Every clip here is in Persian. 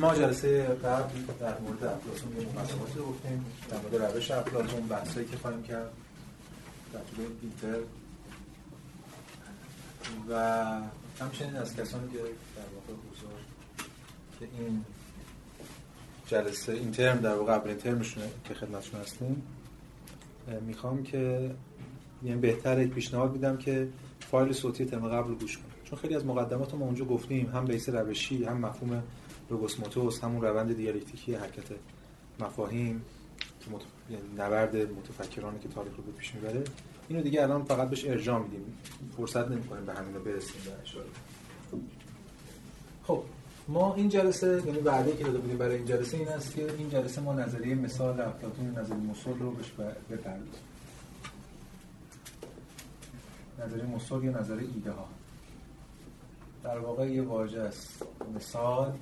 ما جلسه قبل در مورد افلاطون یه مقدماتی رو گفتیم در مورد روش افلاطون بحثایی که خواهیم کرد در طول اینتر. و همچنین از کسانی که در واقع حضور که این جلسه این ترم در واقع اولین ترمشونه که خدمتشون هستیم می‌خوام که یعنی بهتر پیشنهاد میدم که فایل صوتی ترم قبل رو گوش کنید چون خیلی از مقدمات ما اونجا گفتیم هم بیس روشی هم مفهوم لوگوس موتوس همون روند دیالکتیکی حرکت مفاهیم که مت... یعنی نبرد متفکرانی که تاریخ رو به پیش می‌بره. اینو دیگه الان فقط بهش ارجاع میدیم. فرصت نمی‌کنیم به همین برسیم در خب ما این جلسه یعنی وعده که داده بودیم برای این جلسه این است که این جلسه ما نظریه مثال افلاطون نظریه موسول رو بهش بپردازیم. نظریه موسول یا نظریه ایده ها در واقع یه واژه است. مثال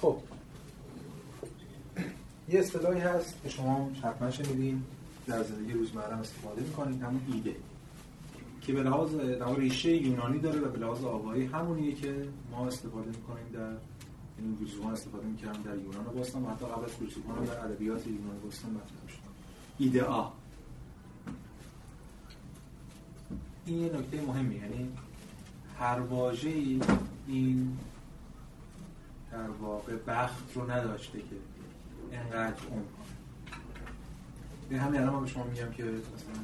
خب. یه اصطلاحی هست که شما حتما شنیدین در زندگی روزمره استفاده می‌کنید همون ایده. که به لحاظ ریشه یونانی داره و به لحاظ آوایی همونیه که ما استفاده می‌کنیم در این فیلسوفان استفاده می‌کردن در یونان و باستان و حتی قبل از فیلسوفان در ادبیات یونان و باستان مطرح شد ایده آ. این یه نکته مهمی یعنی هر واژه این در واقع بخت رو نداشته که انقدر اون به همین الان به شما میگم که مثلا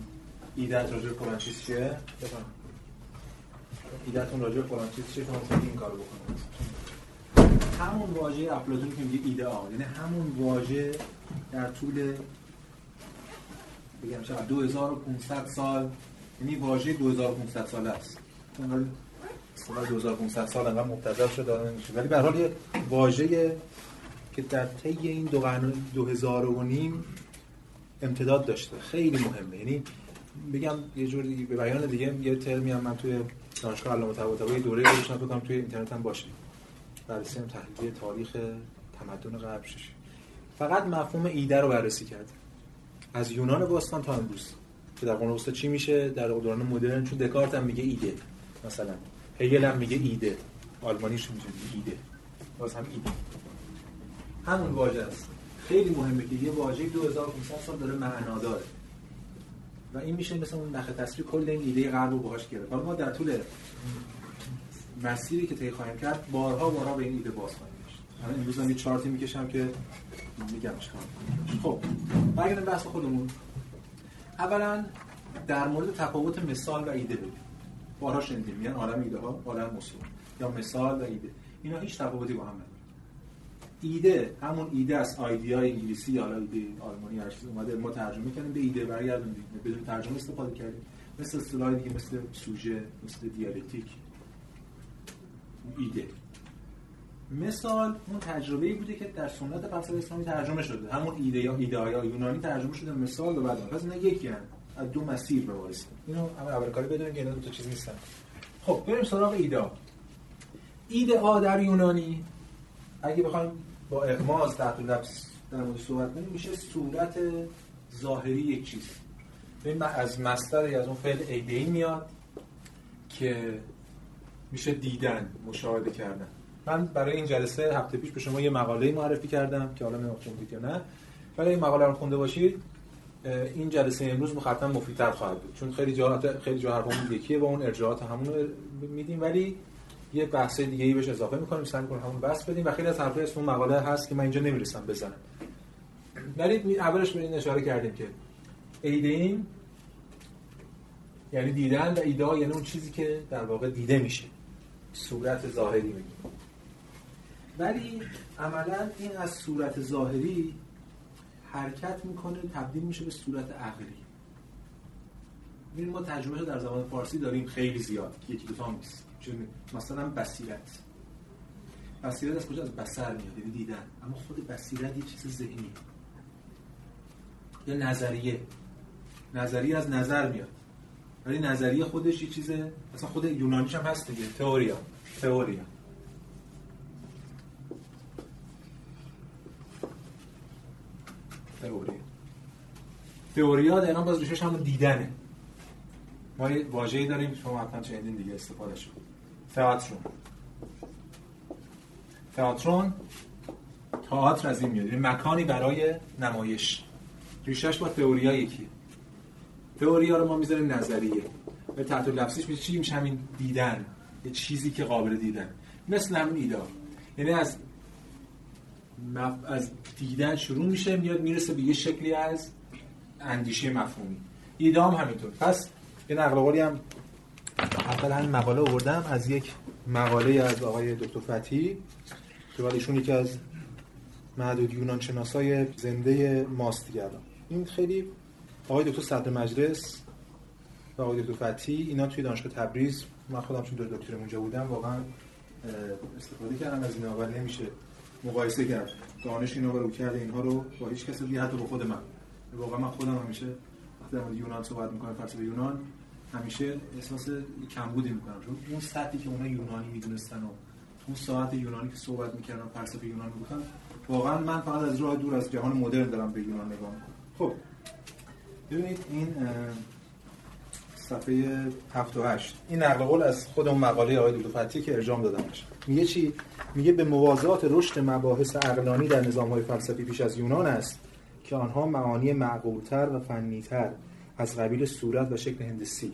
ایدت راجع به چیز چیه؟ بفهم ایدتون راجع به چیز چیه شما این کارو بکنید همون واژه افلاطون که میگه ایده آ یعنی همون واژه در طول بگم چقدر 2500 سال. یعنی واژه 2500 ساله است. سال 2500 سال انقدر مبتذل شده ولی به حال یه واژه که در طی این دو قرن 2000 و نیم امتداد داشته. خیلی مهمه. یعنی بگم یه جوری به بیان دیگه یه ترمی هم من توی دانشگاه علامه طباطبایی دوره گذاشتم فکر توی اینترنت هم باشه. بررسی هم تحلیل تاریخ تمدن غرب فقط مفهوم ایده رو بررسی کرد. از یونان باستان تا امروز. که در قرن چی میشه؟ در دوران مدرن چون دکارت هم میگه ایده مثلا. هگل هم میگه ایده. آلمانیش میگه ایده. باز هم ایده. همون واژه است. خیلی مهمه که یه واژه 2500 سال داره معنا داره. و این میشه مثل اون نخ تصویر کل این ایده غرب رو باهاش گرفت. حالا ما در طول مسیری که طی خواهیم کرد بارها بارها به این ایده باز خواهیم من امروز هم یه چارتی می‌کشم که میگم چیکار خب برگردیم بحث خودمون. اولا در مورد تفاوت مثال و ایده بگیم. بارها شنیدیم میگن عالم ایده ها عالم مصور یا مثال و ایده. اینا هیچ تفاوتی با هم نداره ایده همون ایده از آیدیا انگلیسی یا ایده آلمانی هر چیز اومده ما ترجمه کردیم به ایده برگردوندیم. بدون ترجمه استفاده کردیم. مثل اصطلاح دیگه مثل سوژه مثل دیالکتیک. ایده. مثال اون تجربه بوده که در سنت فلسفه اسلامی ترجمه شده. همون ایده یا ایده های یونانی ترجمه شده. مثال و بعد پس اینا یکی هم از دو مسیر به وارث اینو اول کاری بدونیم که اینا دو تا چیز نیستن. خب بریم سراغ ایده ها در یونانی اگه بخوایم با اغماز تحت لفظ در مورد صحبت کنیم میشه صورت ظاهری یک چیز. ببین از مصدر از اون فعل ایده میاد که میشه دیدن مشاهده کردن. من برای این جلسه هفته پیش به شما یه مقاله معرفی کردم که حالا نمی‌دونم یا نه. ولی این مقاله رو خونده باشید این جلسه امروز مختم مفیدتر خواهد بود. چون خیلی جا خیلی جا حرفمون یکیه با اون ارجاعات همون رو میدیم ولی یه بحث دیگه ای بهش اضافه می‌کنیم سعی کنیم همون بس بدیم. و خیلی از حرفای اسم مقاله هست که من اینجا نمی‌رسم بزنم. ولی اولش به این اشاره کردیم که ایدین یعنی دیدن و ایده یعنی اون چیزی که در واقع دیده میشه. صورت ظاهری میگیم. ولی عملا این از صورت ظاهری حرکت می‌کنه تبدیل میشه به صورت عقلی. ما ترجمه در زبان فارسی داریم خیلی زیاد یکی دو تا نیست مثلا بصیرت. بصیرت از کجا؟ از بصر میاد یعنی دیدن. اما خود بصیرت یه چیز ذهنی. یا نظریه. نظریه از نظر میاد. ولی نظریه خودش یه چیز مثلا خود یونانیش هم هست دیگه. تئوریا. تئوریا. تئوری. تئوریا در باز ریشش همون دیدنه. ما یه واژه‌ای داریم شما حتما چندین دیگه استفاده شد. تئاتر تئاترون تئاتر از این میاد. یعنی مکانی برای نمایش. ریشش با تئوریا یکی. تئوریا رو ما می‌ذاریم نظریه. به تحت لفظیش میشه چی؟ میشه همین دیدن. یه چیزی که قابل دیدن. مثل همین ایده یعنی از از دیدن شروع میشه میاد می‌رسه به یه شکلی از اندیشه مفهومی. ایده هم همینطور. پس یه نقل هم اول همین مقاله آوردم از یک مقاله از آقای دکتر فتی که ولی ایشون یکی از معدود یونان شناسای زنده ماست دیگه این خیلی آقای دکتر صدر مجلس و آقای دکتر فتی اینا توی دانشگاه تبریز من خودم چون دو دکتر اونجا بودم واقعا استفاده کردم از اینا ولی نمیشه مقایسه کرد. دانش اینا رو کرده اینها رو با هیچ کسی دیگه حتی با خود من. واقعا من خودم همیشه وقتی در یونان صحبت می‌کنم فلسفه یونان همیشه احساس کمبودی می‌کنم. چون اون سطحی که اونا یونانی می‌دونستن و اون ساعت یونانی که صحبت می‌کردن فلسفه یونان می‌گفتن واقعا من فقط از راه دور از جهان مدرن دارم به یونان نگاه خب ببینید این صفحه 7 و 8 این نقل قول از خود اون مقاله آقای دکتر که ارجام دادمش. میگه چی؟ میگه به موازات رشد مباحث عقلانی در نظام‌های فلسفی پیش از یونان است که آنها معانی معقولتر و فنیتر از قبیل صورت و شکل هندسی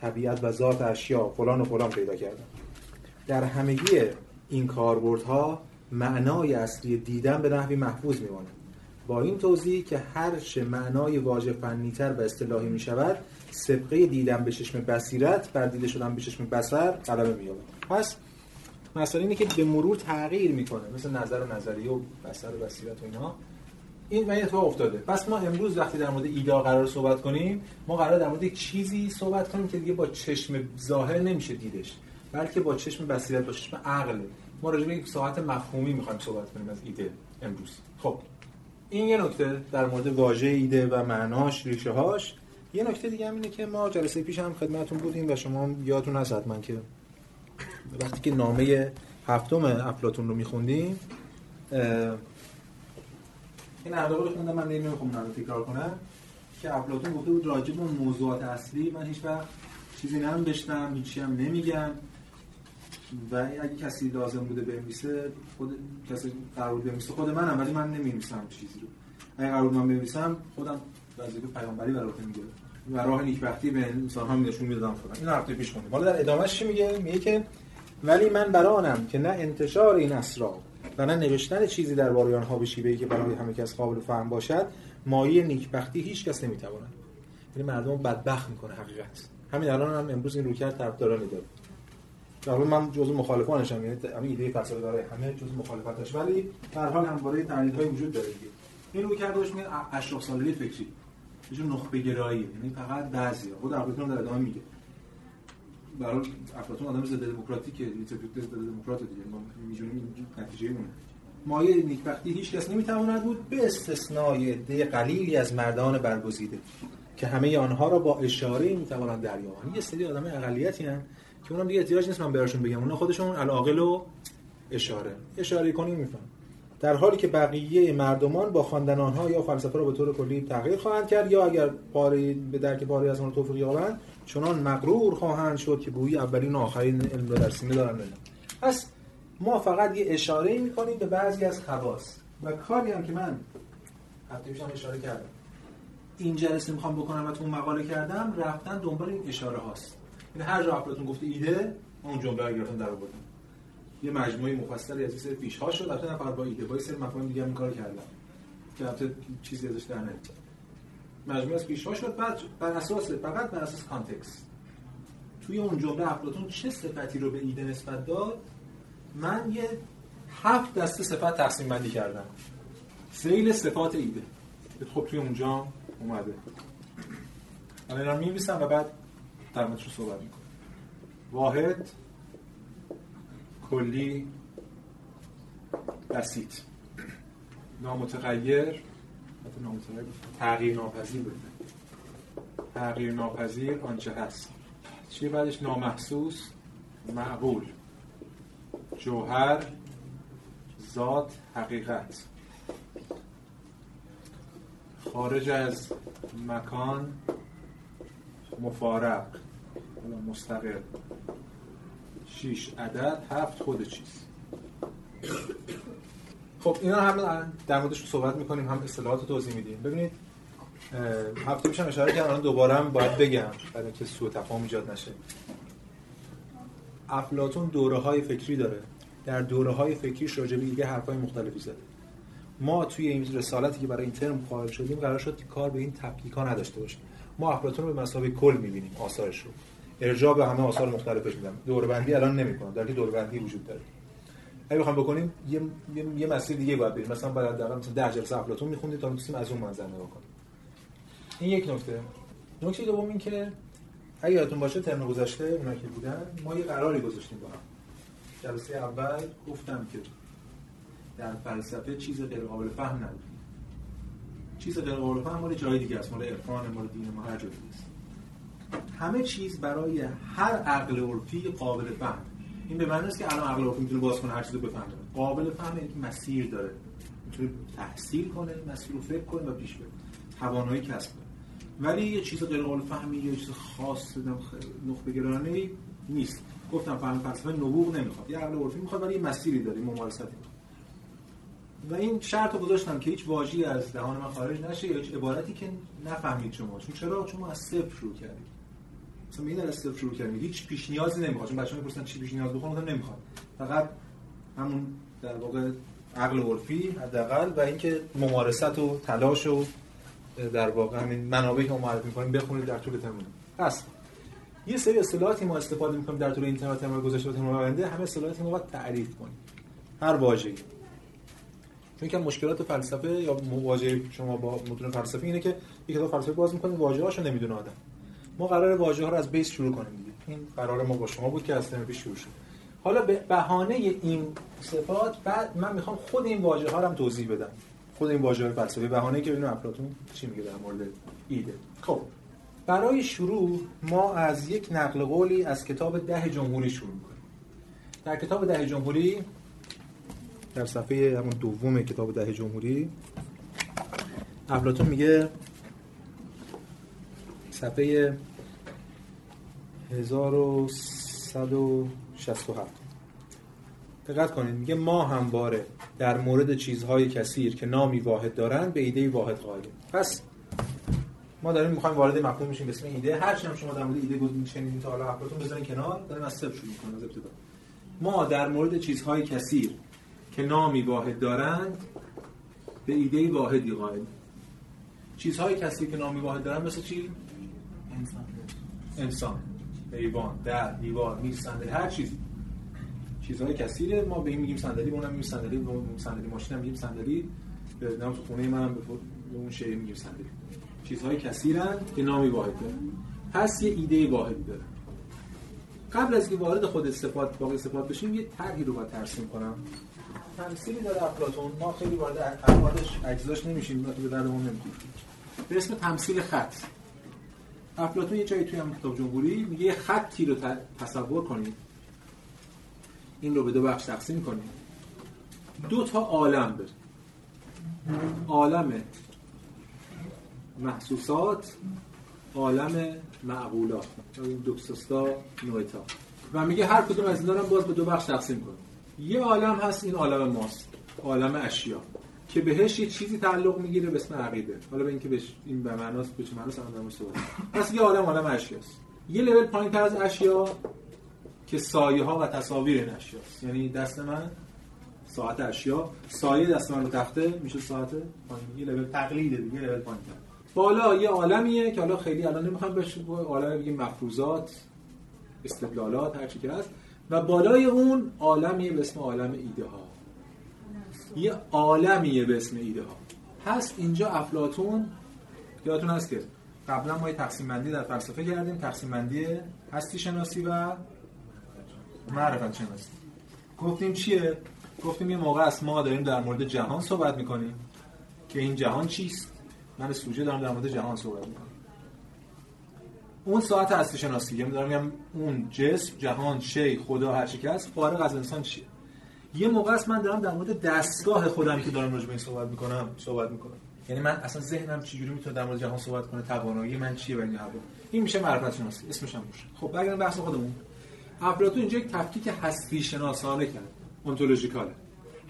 طبیعت و ذات اشیا فلان و فلان پیدا کردن در همگی این کاربردها معنای اصلی دیدن به نحوی محفوظ میماند. با این توضیح که هر چه معنای واژه فنیتر و اصطلاحی می شود سبقه دیدن به چشم بصیرت بر دیده شدن به چشم بصر قلمه مییابد. پس مثلا اینه که به مرور تغییر می‌کنه مثل نظر و نظریه و بصر و بصیرت و اینا. این من اتفاق افتاده. پس ما امروز وقتی در مورد ایده قرار صحبت کنیم ما قرار در مورد یک چیزی صحبت کنیم که دیگه با چشم ظاهر نمیشه دیدش بلکه با چشم بصیرت با چشم عقل. ما راجع به یک ساعت مفهومی می‌خوایم صحبت کنیم از ایده امروز. خب این یه نکته در مورد واژه ایده و معناش ریشه هاش. یه نکته دیگه هم اینه که ما جلسه پیش هم خدمتتون بودیم و شما یادتون هست حتما که وقتی که نامه هفتم افلاتون رو میخوندیم این ارداغ رو خوندم من نمی‌خوام رو تکرار کنم که افلاتون گفته بود راجع به موضوعات اصلی. من هیچ وقت چیزی ننوشتم هیچی هم نمیگم. و اگه کسی لازم بوده بنویسه خود کسی قرار بنویسه خود منم ولی من نمی‌نویسم چیزی رو. اگه قرار من بنویسم خودم وظیفه پیامبری برات می‌گیره و راه نیکبختی به انسان ها نشون می‌دادم خودم این هفته پیش خوندیم حالا در ادامهش چی میگه؟ میگه که ولی من برانم که نه انتشار این اسرار و نه نوشتن چیزی در باره آنها به شیوهی که برای همه کس قابل فهم باشد مایه نیکبختی هیچ کس نمی‌تواند. یعنی مردم بدبخت می‌کنه حقیقت. همین الان هم امروز این روکرد طرفدارانی داره. در من جزء مخالفانشم یعنی همین ایده فلسفه داره همه جزء مخالفتش. ولی در حال همواره تحلیل‌های وجود داره این رو کردش میگه اشراف سالاری فکری. یه نخبه گرایی. یعنی فقط بعضیا خود افلاطون در ادامه میگه. برای افلاطون آدم ضد دموکراتیکه لیتراتور ضد دموکرات دیگه. ما میجونیم نتیجه اونه مایه نیکبختی هیچ کس نمی‌تواند بود به استثنای عده قلیلی از مردان برگزیده که همه آنها را با اشاره می‌توانند دریابند. یه سری آدم اقلیتی هستند که اونم دیگه احتیاج نیست من براشون بگم. اونا خودشون العاقل و اشاره. اشاره کنی میفهم در حالی که بقیه مردمان با خواندن آنها یا فلسفه را به طور کلی تغییر خواهند کرد یا اگر پاری به درک پاری از آن توفیق یابند چنان مغرور خواهند شد که گویی اولین و آخرین علم را در سینه دارند. پس ما فقط یه اشاره می‌کنیم به بعضی از خواص. و کاری هم که من هفته پیشم اشاره کردم. این جلسه می‌خوام بکنم و تو مقاله کردم رفتن دنبال این اشاره هاست. این هر جا افلاطون گفته ایده اون جمله رو گرفتن در آوردن یه مجموعه مفصلی از این سری پیش ها شد. البته فقط با ایده با سری مفاهیم دیگه هم کار کردن که البته چیزی ازش در نمیاد. مجموعه از پیش ها شد. بعد بر اساس فقط بر اساس کانتکست. توی اون جمله افلاطون چه صفتی رو به ایده نسبت داد؟ من یه هفت دسته صفت تقسیم بندی کردم. سیل صفات ایده. خب توی اونجا اومده. الان می‌نویسم و بعد در صحبت می‌کنم. واحد کلی بسیط. نامتغیر تغییر ناپذیر بود. تغییر ناپذیر آنچه هست. چی بعدش؟ نامحسوس معقول. جوهر ذات حقیقت. خارج از مکان مفارق. مستقل. شیش عدد هفت خود چیز. خب اینا هم در موردش صحبت می‌کنیم هم اصطلاحات توضیح میدیم. ببینید هفته پیشم اشاره کردم دوباره هم باید بگم برای اینکه سوء تفاهم ایجاد نشه. افلاطون دوره های فکری داره. در دوره های فکریش راجع به دیگه حرفای مختلفی زده. ما توی این رسالتی که برای این ترم قائل شدیم قرار شد کار به این تفکیکا نداشته باشیم. ما افلاطون رو به مسابقه کل می‌بینیم آثارش رو. ارجاع به همه آثار مختلفش میدم. دور بندی الان نمی‌کنم. در دور بندی وجود داره. اگه بخوام بکنیم یه, یه, یه مسیر دیگه باید بریم. مثلا باید حداقل مثلا 10 جلسه افلاطون می‌خوندید تا می‌تونیم از اون منظر نگاه کنیم این یک نکته. نکته دوم این که اگه یادتون باشه ترم گذشته اونا که بودن ما یه قراری گذاشتیم با هم. جلسه اول گفتم که در فلسفه چیز غیر قابل فهم نداره چیز غیر قابل فهم مال جای دیگه است. مال عرفان مال دین ما هر جای دیگه است. همه چیز برای هر عقل عرفی قابل فهم. این به معنی است که الان عقل عرفی می‌تونه باز کنه هر چیزی بفهمه. قابل فهم اینکه مسیر داره. می‌تونه تحصیل کنه مسیر رو فکر کنه و پیش بره. توانایی کسب کنه. ولی یه چیز غیر قابل فهمی یه چیز خاص نخبه گرانه نیست. گفتم فهم فلسفه نبوغ نمی‌خواد. یه عقل عرفی می‌خواد ولی یه مسیری داره ممارستی. و این شرط رو گذاشتم که هیچ واژی از دهان من خارج نشه یا هیچ عبارتی که نفهمید شما چون چرا؟ چون ما از صفر شروع کردیم. مثلا این از صفر شروع کردیم هیچ پیش نیازی نمی‌خواد. چون بچه‌ها می‌پرسن چی پیش نیاز بخوام گفتم نمی‌خواد فقط همون در واقع عقل عرفی حداقل و اینکه ممارست و تلاش و در واقع همین منابعی که ما معرفی می‌کنیم بخونید در طول ترم پس یه سری اصطلاحاتی ما استفاده می‌کنیم در طول این ترم ترم گذشته و همه اصطلاحاتی ما باید تعریف کنیم. هر واژه‌ای. چون که مشکلات فلسفه یا مواجهه شما با متون فلسفی اینه که یک کتاب فلسفی باز می‌کنید واژه‌هاشو نمی‌دونه آدم. ما قرار واژه ها رو از بیس شروع کنیم دیگه. این قرار ما با شما بود که از ترم شروع شد. حالا به بهانه این صفات بعد من می‌خوام خود این واژه ها رو هم توضیح بدم. خود این واژه فلسفی. بهانه که ببینیم افلاطون چی میگه در مورد ایده. خب برای شروع ما از یک نقل قولی از کتاب ده جمهوری شروع کنیم در کتاب ده جمهوری در صفحه همون دوم کتاب ده جمهوری افلاطون میگه صفحه 1167 دقت کنید میگه ما همواره در مورد چیزهای کثیر که نامی واحد دارند به ایده واحد قائلیم پس ما داریم می‌خوایم وارد مفهوم میشیم به اسم ایده. هر هم شما در مورد ایده گفتین چنین تا حالا افلاطون بزنین کنار داریم از صفر شروع می‌کنیم از ابتدا. ما در مورد چیزهای کثیر که نامی واحد دارند به ایده واحدی قائل چیزهای کثیر که نامی واحد دارند مثل چی؟ انسان. ایوان در دیوار میز صندلی هر چیزی چیزهای کثیره. ما به این میگیم صندلی اونم میگیم صندلی اون صندلی ماشین هم میگیم صندلی. به نام تو خونه منم به اون شی میگیم صندلی. چیزهای کثیرن که نامی واحد داره پس یه ایده واحدی داره قبل از که وارد خود استفاده باقی استفاده بشیم یه طرحی رو باید ترسیم کنم. تمثیلی داره افلاطون. ما خیلی وارد ابعادش اجزاش نمیشیم. به دردمون نمی‌خوره به اسم تمثیل خط. افلاطون یه جایی توی هم کتاب جمهوری میگه یه خطی رو تصور کنید. این رو به دو بخش تقسیم کنید دو تا عالم بر. عالم محسوسات عالم معقولات. این دوکسوستا نویتا و میگه هر کدوم از اینا رو باز به دو بخش تقسیم کنید یه عالم هست این عالم ماست. عالم اشیا. که بهش یه چیزی تعلق می‌گیره به اسم عقیده. حالا به اینکه بهش این به معناست به چه معناست الان پس یه عالم عالم اشیاست یه لول پایین از اشیا که سایه ها و تصاویر این اشیاست یعنی دست من ساعت اشیا. سایه دست من رو تخته میشه ساعت پایین. یه لول تقلیده دیگه لول پایین بالا یه عالمیه که حالا خیلی الان نمی‌خوام بهش عالم بگیم مفروضات استدلالات هر چی که هست. و بالای اون عالمیه به اسم عالم ایده ها یه عالمیه به اسم ایده ها هست اینجا افلاتون یادتون هست که قبلا ما یه تقسیم بندی در فلسفه کردیم تقسیم بندی هستی شناسی و معرفت شناسی. گفتیم چیه؟ گفتیم یه موقع است ما داریم در مورد جهان صحبت می‌کنیم که این جهان چیست؟ من سوژه دارم در مورد جهان صحبت می‌کنم. اون ساعت هستی شناسی یعنی دارم اون جسم جهان شی خدا هر چی که هست فارغ از انسان چیه؟ یه موقع است من دارم در مورد دستگاه خودم که دارم راجع به این صحبت می‌کنم. صحبت می‌کنم. یعنی من اصلا ذهنم چجوری می‌تونه در مورد جهان صحبت کنه؟ توانایی من چیه و این حرفا این میشه معرفت شناسی. اسمش هم میشه خب برگردیم بحث خودمون. افلاطون اینجا یک تفکیک هستی شناسانه کرد. اونتولوژیکاله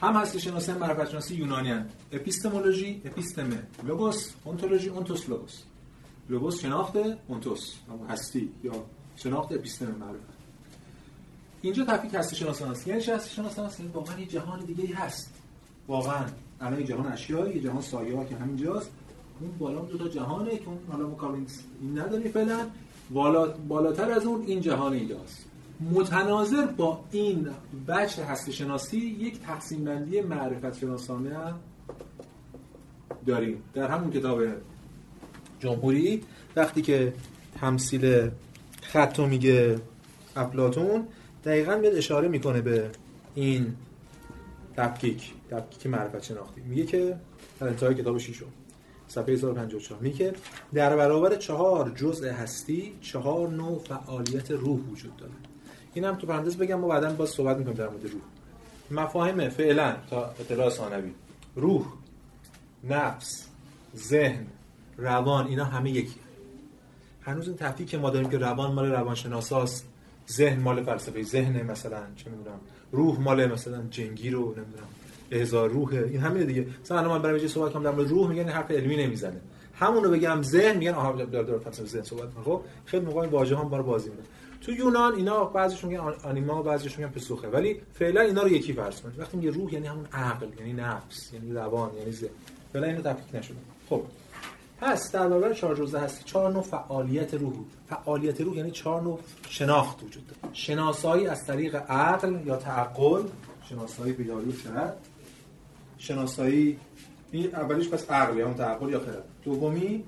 هم هستی شناسی هم معرفت شناسی یونانی هست اپیستمولوژی اپیستمه لوگوس اونتولوژی اونتوس لوگوس لوگوس شناخت اونتوس هستی یا شناخت اپیستمه معرفت. اینجا تفکیک هستی شناسان است. یعنی هستی شناسان است. یعنی واقعا یه جهان دیگه هست. واقعا. الان جهان اشیایی یه جهان سایه ها که همینجاست اون بالا دو تا جهانه که اون حالا ما این نداری فعلا. بالا بالاتر از اون این جهان اینجاست. متناظر با این بچه هستی شناسی یک تقسیم بندی معرفت شناسانه هم داریم. در همون کتاب جمهوری وقتی که تمثیل خط میگه افلاتون دقیقا میاد اشاره می‌کنه به این تفکیک تفکیک معرفت شناختی. میگه که در انتهای کتاب شیشم صفحه 1054 میگه در برابر چهار جزء هستی چهار نوع فعالیت روح وجود داره. این هم تو پرانتز بگم ما بعدا باز صحبت می‌کنیم در مورد روح. مفاهیم فعلا تا اطلاع ثانوی. روح نفس ذهن روان اینا همه یکی هنوز این تفکیک که ما داریم که روان مال روانشناساست ذهن مال فلسفه ذهن مثلا چه می‌دونم روح مال مثلا جنگی رو نمی‌دونم احضار روحه این همین دیگه. مثلا الان من برای یه صحبت کنم در مورد روح میگن حرف علمی نمی‌زنه. همون رو بگم ذهن میگن آها دار دار فلسفه ذهن صحبت خب خیلی موقع این واژه هم بازی میده. تو یونان اینا بعضیشون میگن آنیما بعضیشون میگن پسوخه. ولی فعلا اینا رو یکی فرض کنید. وقتی میگه روح یعنی همون عقل یعنی نفس یعنی روان یعنی ذهن. فعلا اینو تفکیک نشده. خب. پس در برابر جزء هستی چهار نوع فعالیت روح فعالیت روح یعنی چهار نوع شناخت وجود داره شناسایی از طریق عقل یا تعقل شناسایی بیداری و خرد. شناسایی این اولیش پس عقل یا تعقل یا خرد. دومی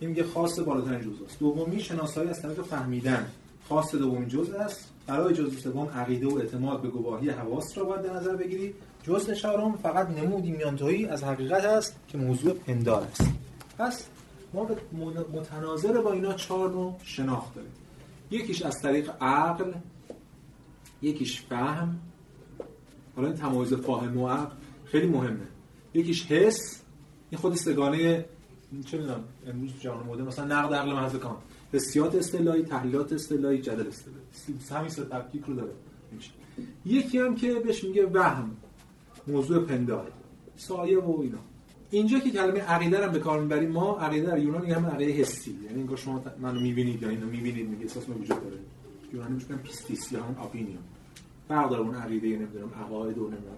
این میگه خاص بالاترین جزء است. دومی شناسایی از طریق فهمیدن. خاص دومین جزء است. برای جزء سوم عقیده و اعتماد به گواهی حواس را باید در نظر بگیری. جزء چهارم فقط نمودی میانتهایی از حقیقت است که موضوع پندار است. پس ما متناظر با اینا چهار نوع شناخت داریم. یکیش از طریق عقل یکیش فهم. حالا این تمایز فاهم و عقل خیلی مهمه. یکیش حس. این خود سه‌گانه چه می‌دونم امروز جهان مدرن مثلا نقد عقل محض کانت حسیات استعلایی تحلیلات استعلایی جدل استعلایی. همین سه تفکیک رو داره. یکی هم که بهش میگه وهم موضوع پندار سایه و اینا. اینجا که کلمه عقیده رو به کار می‌بریم ما عقیده در یونان میگن عقیده حسی. یعنی انگار شما منو می‌بینید یا اینو می‌بینید میگه احساس وجود داره. یونانی میگن pistis یا هم opinion فرق داره اون عقیده نمی‌دونم عقاید و نمی‌دونم.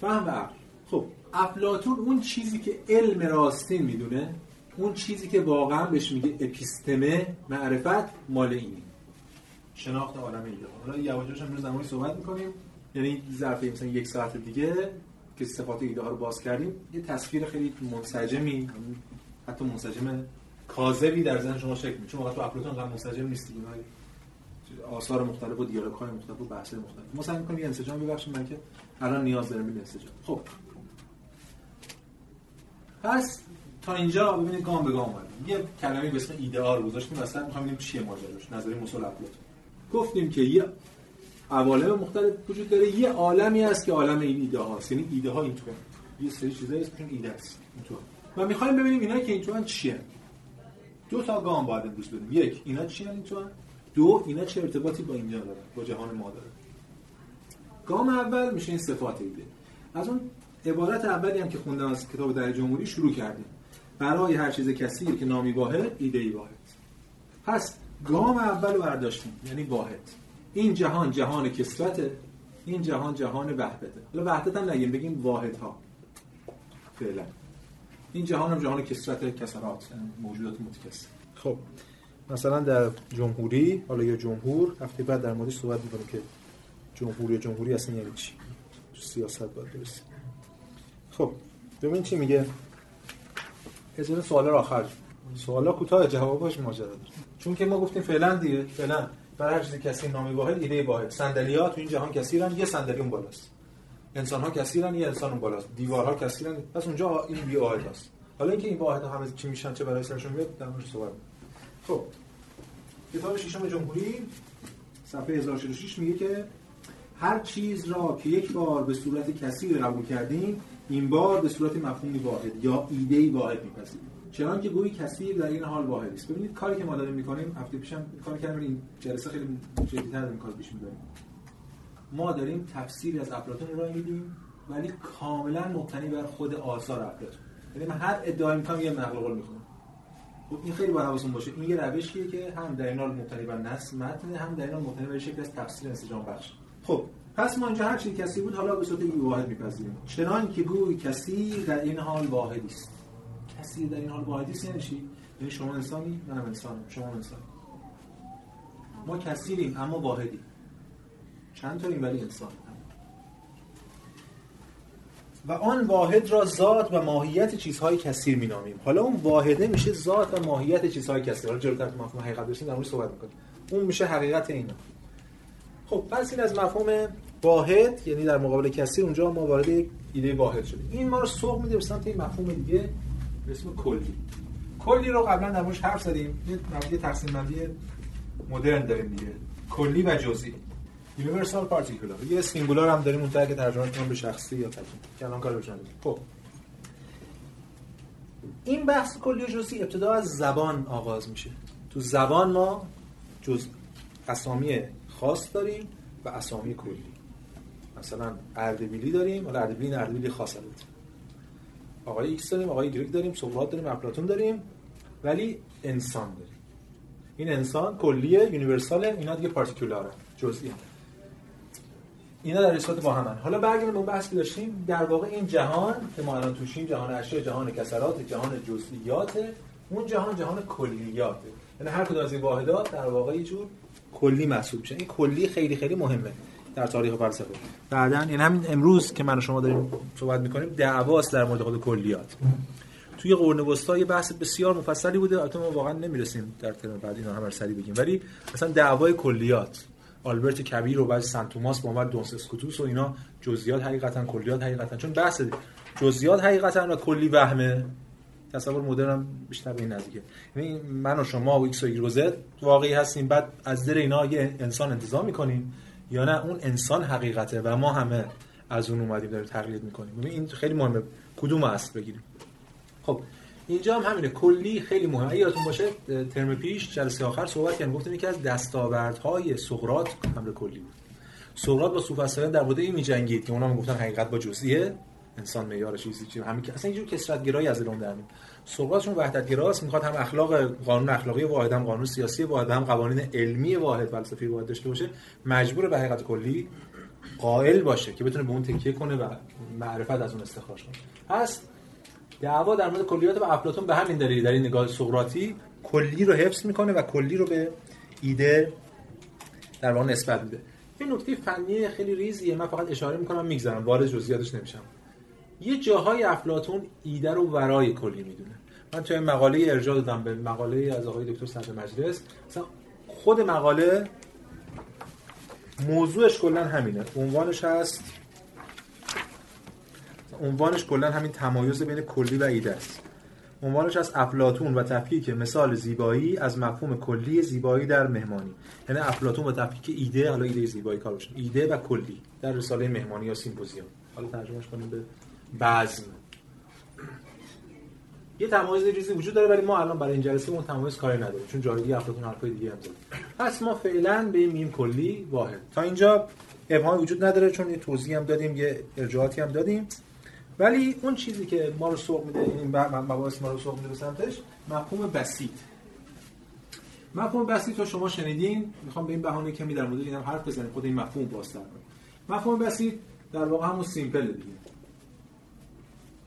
فهم و عقل. خب افلاطون اون چیزی که علم راستین می‌دونه اون چیزی که واقعا بهش میگه اپیستمه معرفت مال اینه. شناخت عالم ایده حالا یواش هم زمانی صحبت می‌کنیم. یعنی ظرف مثلا یک ساعت دیگه که صفات ایده ها رو باز کردیم یه تصویر خیلی منسجمی حتی منسجم کاذبی در ذهن شما شکل چون واقعا تو افلاطون انقدر منسجم نیست دیگه آثار مختلف و دیالوگ های مختلف و بحث مختلف. ما سعی می‌کنیم انسجام ببخشیم من که الان نیاز دارم به انسجام. خب. پس تا اینجا ببینید گام به گام اومدیم. یه کلمه به اسم ایدئال گذاشتیم مثلا می‌خوام ببینیم چیه ماجراش؟ نظریه مصول افلاطون گفتیم که یه عوالم مختلف وجود داره. یه عالمی هست که عالم این ایده هاست. یعنی ایده ها این تو یه سری چیزایی اسمشون ایده است. تو و می‌خوایم ببینیم اینا که این تو چیه. دو تا گام باید امروز بریم یک اینا چی این تو دو اینا چه ارتباطی با اینجا داره با جهان ما داره؟ گام اول میشه این صفات ایده. از اون عبارت اولی هم که خوندم از کتاب در جمهوری شروع کردیم. برای هر چیز کسی که نامی واحد ایده ای واحد. پس گام اول رو برداشتیم. یعنی واحد. این جهان جهان کسرته این جهان جهان وحدته. حالا وحدت هم نگیم بگیم واحد ها فعلا. این جهان هم جهان کسرت کسرات موجودات متکثر. خب. مثلا در جمهوری حالا یا جمهور هفته بعد در موردش صحبت می‌کنیم که جمهوری جمهوری اصلا یعنی چی؟ سیاست باید برسیم. خب ببین چی میگه؟ از سوال آخر. سوالا کوتاه جوابش ماجرا چون که ما گفتیم فعلا دیگه فعلا. برای هر چیزی کسی نامی واحد ایده واحد. صندلی ها تو این جهان کثیرن یه صندلی اون بالاست. انسان ها کثیرن یه انسان اون بالاست. دیوارها کثیرن پس اونجا این بی واحد هست حالا اینکه این واحد همه چی میشن چه برای سرشون میاد در موردش صحبت خب. کتاب ششم جمهوری صفحه 1046 میگه که هر چیز را که یک بار به صورت کثیر قبول کردیم این بار به صورت مفهومی واحد یا ایده واحد میپذیریم. چنان که گویی کسی در این حال واحد است. ببینید کاری که ما داریم می‌کنیم هفته پیشم کار کردیم این جلسه خیلی جدی‌تر این کار پیش می‌بریم. ما داریم تفسیری از افلاطون رو میدیم ولی کاملا مبتنی بر خود آثار افلاطون. یعنی من هر ادعای می‌کنم یه نقل قول می‌خونم. خب این خیلی باید حواستون باشه. این یه روشیه که هم در این حال مبتنی بر نص متن هم در این حال مبتنی بر شکل از تفسیر انسجام بخش. خب پس ما اینجا هر چی کسی بود حالا به صورت واحد میپذیریم. چنان که گوی کسی در این حال واحدی است. کسی در این حال واحدی است یعنی چی یعنی شما انسانی منم انسانم. شما انسان. ما کثیریم اما واحدی چند تا این ولی انسان. و آن واحد را ذات و ماهیت چیزهای کثیر مینامیم. حالا اون واحده میشه ذات و ماهیت چیزهای کثیر. حالا جلوتر تو مفهوم حقیقت برسیم در صحبت می‌کنیم. اون میشه حقیقت اینا. خب پس این از مفهوم واحد یعنی در مقابل کثیر اونجا ما وارد یک ایده واحد شدیم. این ما رو سوق میده به سمت این مفهوم دیگه. به اسم کلی. کلی رو قبلا در موردش حرف زدیم. یه تقسیم بندی مدرن داریم دیگه. کلی و جزئی. universal particular یه singular هم داریم اون که ترجمه کنم به شخصی یا که الان کار بشن خب. این بحث کلی و جزئی ابتدا از زبان آغاز میشه. تو زبان ما جز اسامی خاص داریم و اسامی کلی. مثلا اردبیلی داریم. ولی اردبیلی اردبیلی خاص بود آقای ایکس داریم آقای ایگرگ داریم سقراط داریم افلاطون داریم ولی انسان داریم. این انسان کلیه universal ه اینا دیگه particular ه جزئی اینا در رسالت با همن. حالا برگردیم اون بحثی داشتیم. در واقع این جهان که ما الان توشیم جهان اشیا جهان کثرات جهان جزئیات اون جهان جهان کلیات. یعنی هر کدوم از این واحدات در واقع یه جور کلی محسوب میشه. این کلی خیلی خیلی مهمه. در تاریخ فلسفه. بعدا یعنی همین امروز که من و شما داریم صحبت می‌کنیم دعواست در مورد خود کلیات. توی قرن وسطا یه بحث بسیار مفصلی بوده البته ما واقعا نمی‌رسیم در ترم بعد اینا هم سری بگیم. ولی مثلا دعوای کلیات آلبرت کبیر و بعد سنت توماس بعد اومد دونس اسکوتوس و اینا جزئیات حقیقتا کلیات حقیقتا. چون بحث جزئیات حقیقتا و کلی وهمه تصور مدرن بیشتر به این نزدیکه. یعنی من و شما و ایکس و ایگرگ و زد واقعی هستیم بعد از در اینا یه انسان انتزاع می‌کنیم. یا نه؟ اون انسان حقیقته و ما همه از اون اومدیم داریم تقلید می‌کنیم. این خیلی مهمه. کدوم اصل بگیریم؟ خب اینجا هم همینه. کلی خیلی مهمه. یادتون باشه ترم پیش جلسه آخر صحبت کردیم. گفتیم یکی از دستاوردهای سقراط امر کلی بود. سقراط با سوفسطائیان در مورد این میجنگید که اونا می‌گفتن حقیقت با جزئیه. انسان معیار چیزی چیه همین که اصلا اینجور کسرت گرایی از اون در چون وحدت گراست می‌خواد هم اخلاق قانون اخلاقی واحد هم قانون سیاسی واحد هم قوانین علمی واحد فلسفی واحد داشته باشه مجبور به حقیقت کلی قائل باشه که بتونه به اون تکیه کنه و معرفت از اون استخراج کنه. پس دعوا در مورد کلیات و افلاطون به همین دلیل در این نگاه سقراطی کلی رو حفظ می‌کنه و کلی رو به ایده در واقع نسبت میده. این نکته فنی خیلی ریزیه من فقط اشاره می‌کنم میگذرم وارد جزئیاتش نمیشم. یه جاهای افلاطون ایده رو ورای کلی می‌دونه. من توی مقاله ارجاع دادم به مقاله از آقای دکتر صدر مجلس. مثلا خود مقاله موضوعش کلا همینه. عنوانش هست عنوانش کلا همین تمایز بین کلی و ایده است. عنوانش از افلاتون و تفکیک مثال زیبایی از مفهوم کلی زیبایی در مهمانی. یعنی افلاتون و تفکیک ایده حالا ایده زیبایی کار ایده و کلی در رساله مهمانی یا سیمپوزیوم. حالا ترجمهش کنیم به بزم. یه تمایز ریزی وجود داره ولی ما الان برای این جلسه اون تمایز کاری نداریم چون جایی افلاطون حرفای دیگه هم زد پس ما فعلا به این میم کلی واحد. تا اینجا ابهام وجود نداره چون یه توضیح هم دادیم یه ارجاعاتی هم دادیم. ولی اون چیزی که ما رو سوق میده این مباحث ما رو سوق میده سمتش مفهوم بسیط. مفهوم بسیط رو شما شنیدین می‌خوام به این بهانه کمی در مورد اینم حرف بزنیم خود این مفهوم بازتر مفهوم بسیط در واقع همون simple دیگه.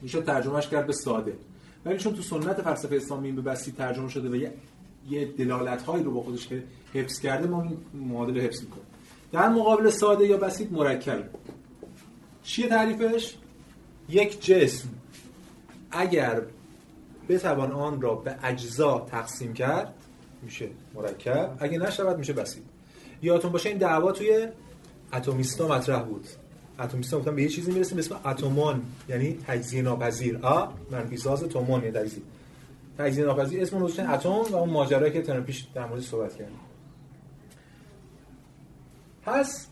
میشه ترجمهش کرد به ساده. ولی چون تو سنت فلسفه اسلامی به بسیط ترجمه شده و یه دلالت هایی رو با خودش حفظ کرده ما این معادل حفظ می‌کنیم. در مقابل ساده یا بسیط مرکب. چیه تعریفش؟ یک جسم اگر بتوان آن را به اجزا تقسیم کرد میشه مرکب. اگه نشود میشه بسیط. یادتون باشه این دعوا توی اتمیستا مطرح بود. اتمیستا گفتن به یه چیزی می‌رسیم اسم اتمون یعنی تجزیه ناپذیر ا منفی ساز تومون یعنی تجزیه تجزیه ناپذیر اسم اون اتم و اون ماجرایی که ترم پیش در مورد صحبت کردیم. پس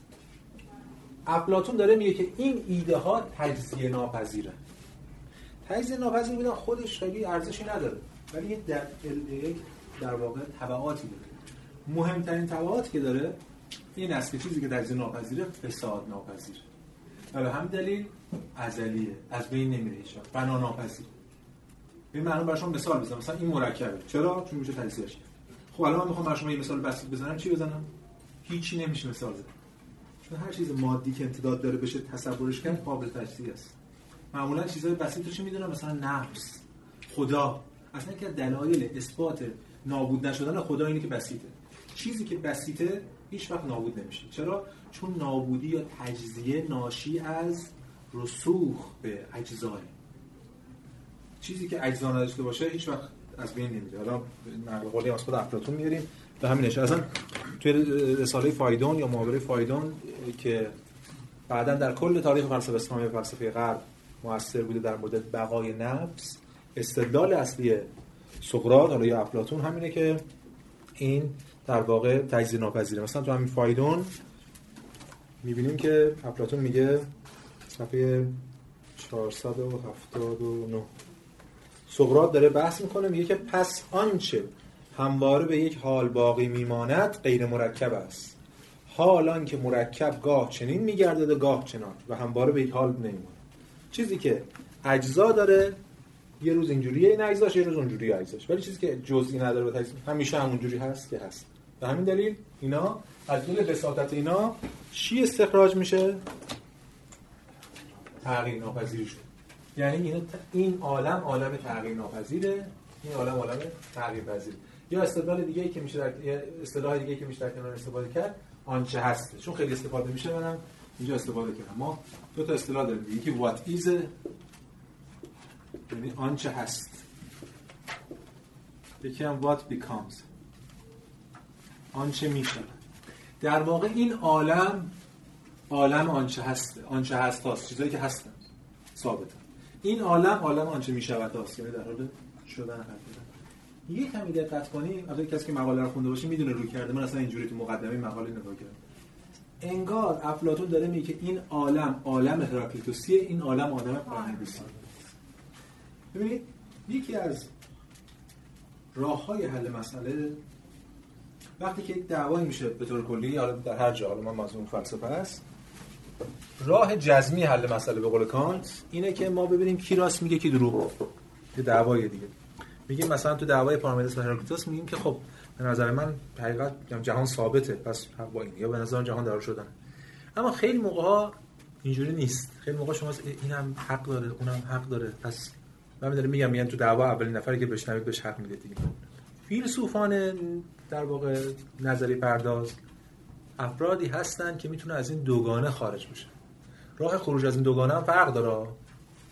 افلاطون داره میگه که این ایده ها تجزیه ناپذیره تجزیه ناپذیر بودن خودش خیلی ارزشی نداره ولی یه در, در واقع تبعاتی داره. مهمترین تبعاتی که داره این است که چیزی که تجزیه ناپذیره فساد حالا هم دلیل ازلیه از بین نمیره هیچ بنا ناپذیر این معلوم برای شما مثال بزنم. مثلا این مرکبه. چرا؟ چون میشه تجزیهش کرد. خب الان من می‌خوام برای شما یه مثال بسیط بزنم. چی بزنم؟ هیچی نمیشه مثال بزنم چون هر چیز مادی که امتداد داره بشه تصورش کرد قابل تجزیه است. معمولا چیزای بسیط رو چی می‌دونم؟ مثلا نفس. خدا. اصلا که دلایل اثبات نابود نشدن خدا اینه که بسیطه. چیزی که بسیطه هیچ وقت نابود نمیشه. چرا؟ چون نابودی یا تجزیه ناشی از رسوخ به اجزای. چیزی که اجزا نداشته باشه هیچ وقت از بین نمیره. حالا نقل قولی از خود افلاطون میاریم به همینش اصلا توی رساله فایدون یا محاوره فایدون که بعدا در کل تاریخ فلسفه اسلامی و فلسفه غرب موثر بوده در مورد بقای نفس استدلال اصلی سقراط حالا یا افلاطون همینه که این در واقع تجزیه ناپذیره مثلا تو همین فایدون می‌بینیم که افلاطون میگه صفحه 479 سقراط داره بحث می‌کنه میگه که پس آنچه همواره به یک حال باقی میماند غیر مرکب است. حالان که مرکب گاه چنین میگردد و گاه چنان و همواره به یک حال نمیماند. چیزی که اجزا داره یه روز اینجوریه این اجزاش یه روز اونجوری اجزاش. ولی چیزی که جزئی نداره به همیشه همونجوری هست که هست. به همین دلیل اینا از دل بساطت اینا چی استخراج میشه؟ تغییر ناپذیر شد یعنی این عالم عالم تغییر ناپذیره این عالم عالم تغییر پذیر یا استدلال دیگه ای که میشه در اصطلاح دیگه ای که میشه در کنار استفاده کرد آنچه هست چون خیلی استفاده میشه منم اینجا استفاده کردم. ما دو تا اصطلاح داریم. یکی what is یعنی آنچه هست. یکی هم what becomes. آنچه میشه در واقع این عالم عالم آنچه هست آنچه هست هاست چیزایی که هستن ثابتن این عالم عالم آنچه می‌شود هاست یعنی در حال شدن هست یه کمی دقت کنی البته کسی که مقاله رو خونده باشه می‌دونه روی کرده. من اصلا اینجوری تو مقدمه مقاله نگاه کردم. انگار افلاطون داره میگه که این عالم عالم هراکلیتوسیه این عالم عالم پارمنیدسیه ببینید یکی از راه های حل مسئله وقتی که دعوایی میشه به طور کلی حالا در هر جا حالا من مضمون فلسفه هست راه جزمی حل مسئله به قول کانت اینه که ما ببینیم کی راست میگه کی دروغ. یه دعوای دیگه. میگیم مثلا تو دعوای پارمنیدس و هراکلیتوس میگیم که خب به نظر من حقیقت جهان ثابته پس حق با این یا به نظر جهان دار شدن. اما خیلی موقع اینجوری نیست. خیلی موقع شما اینم حق داره اونم حق داره. پس من دارم میگم میگن تو دعوا اولین نفری که بشنوید بهش حق میده دیگه. فیلسوفان در واقع نظری پرداز افرادی هستن که می‌تونه از این دوگانه خارج بشه. راه خروج از این دوگانه هم فرق داره.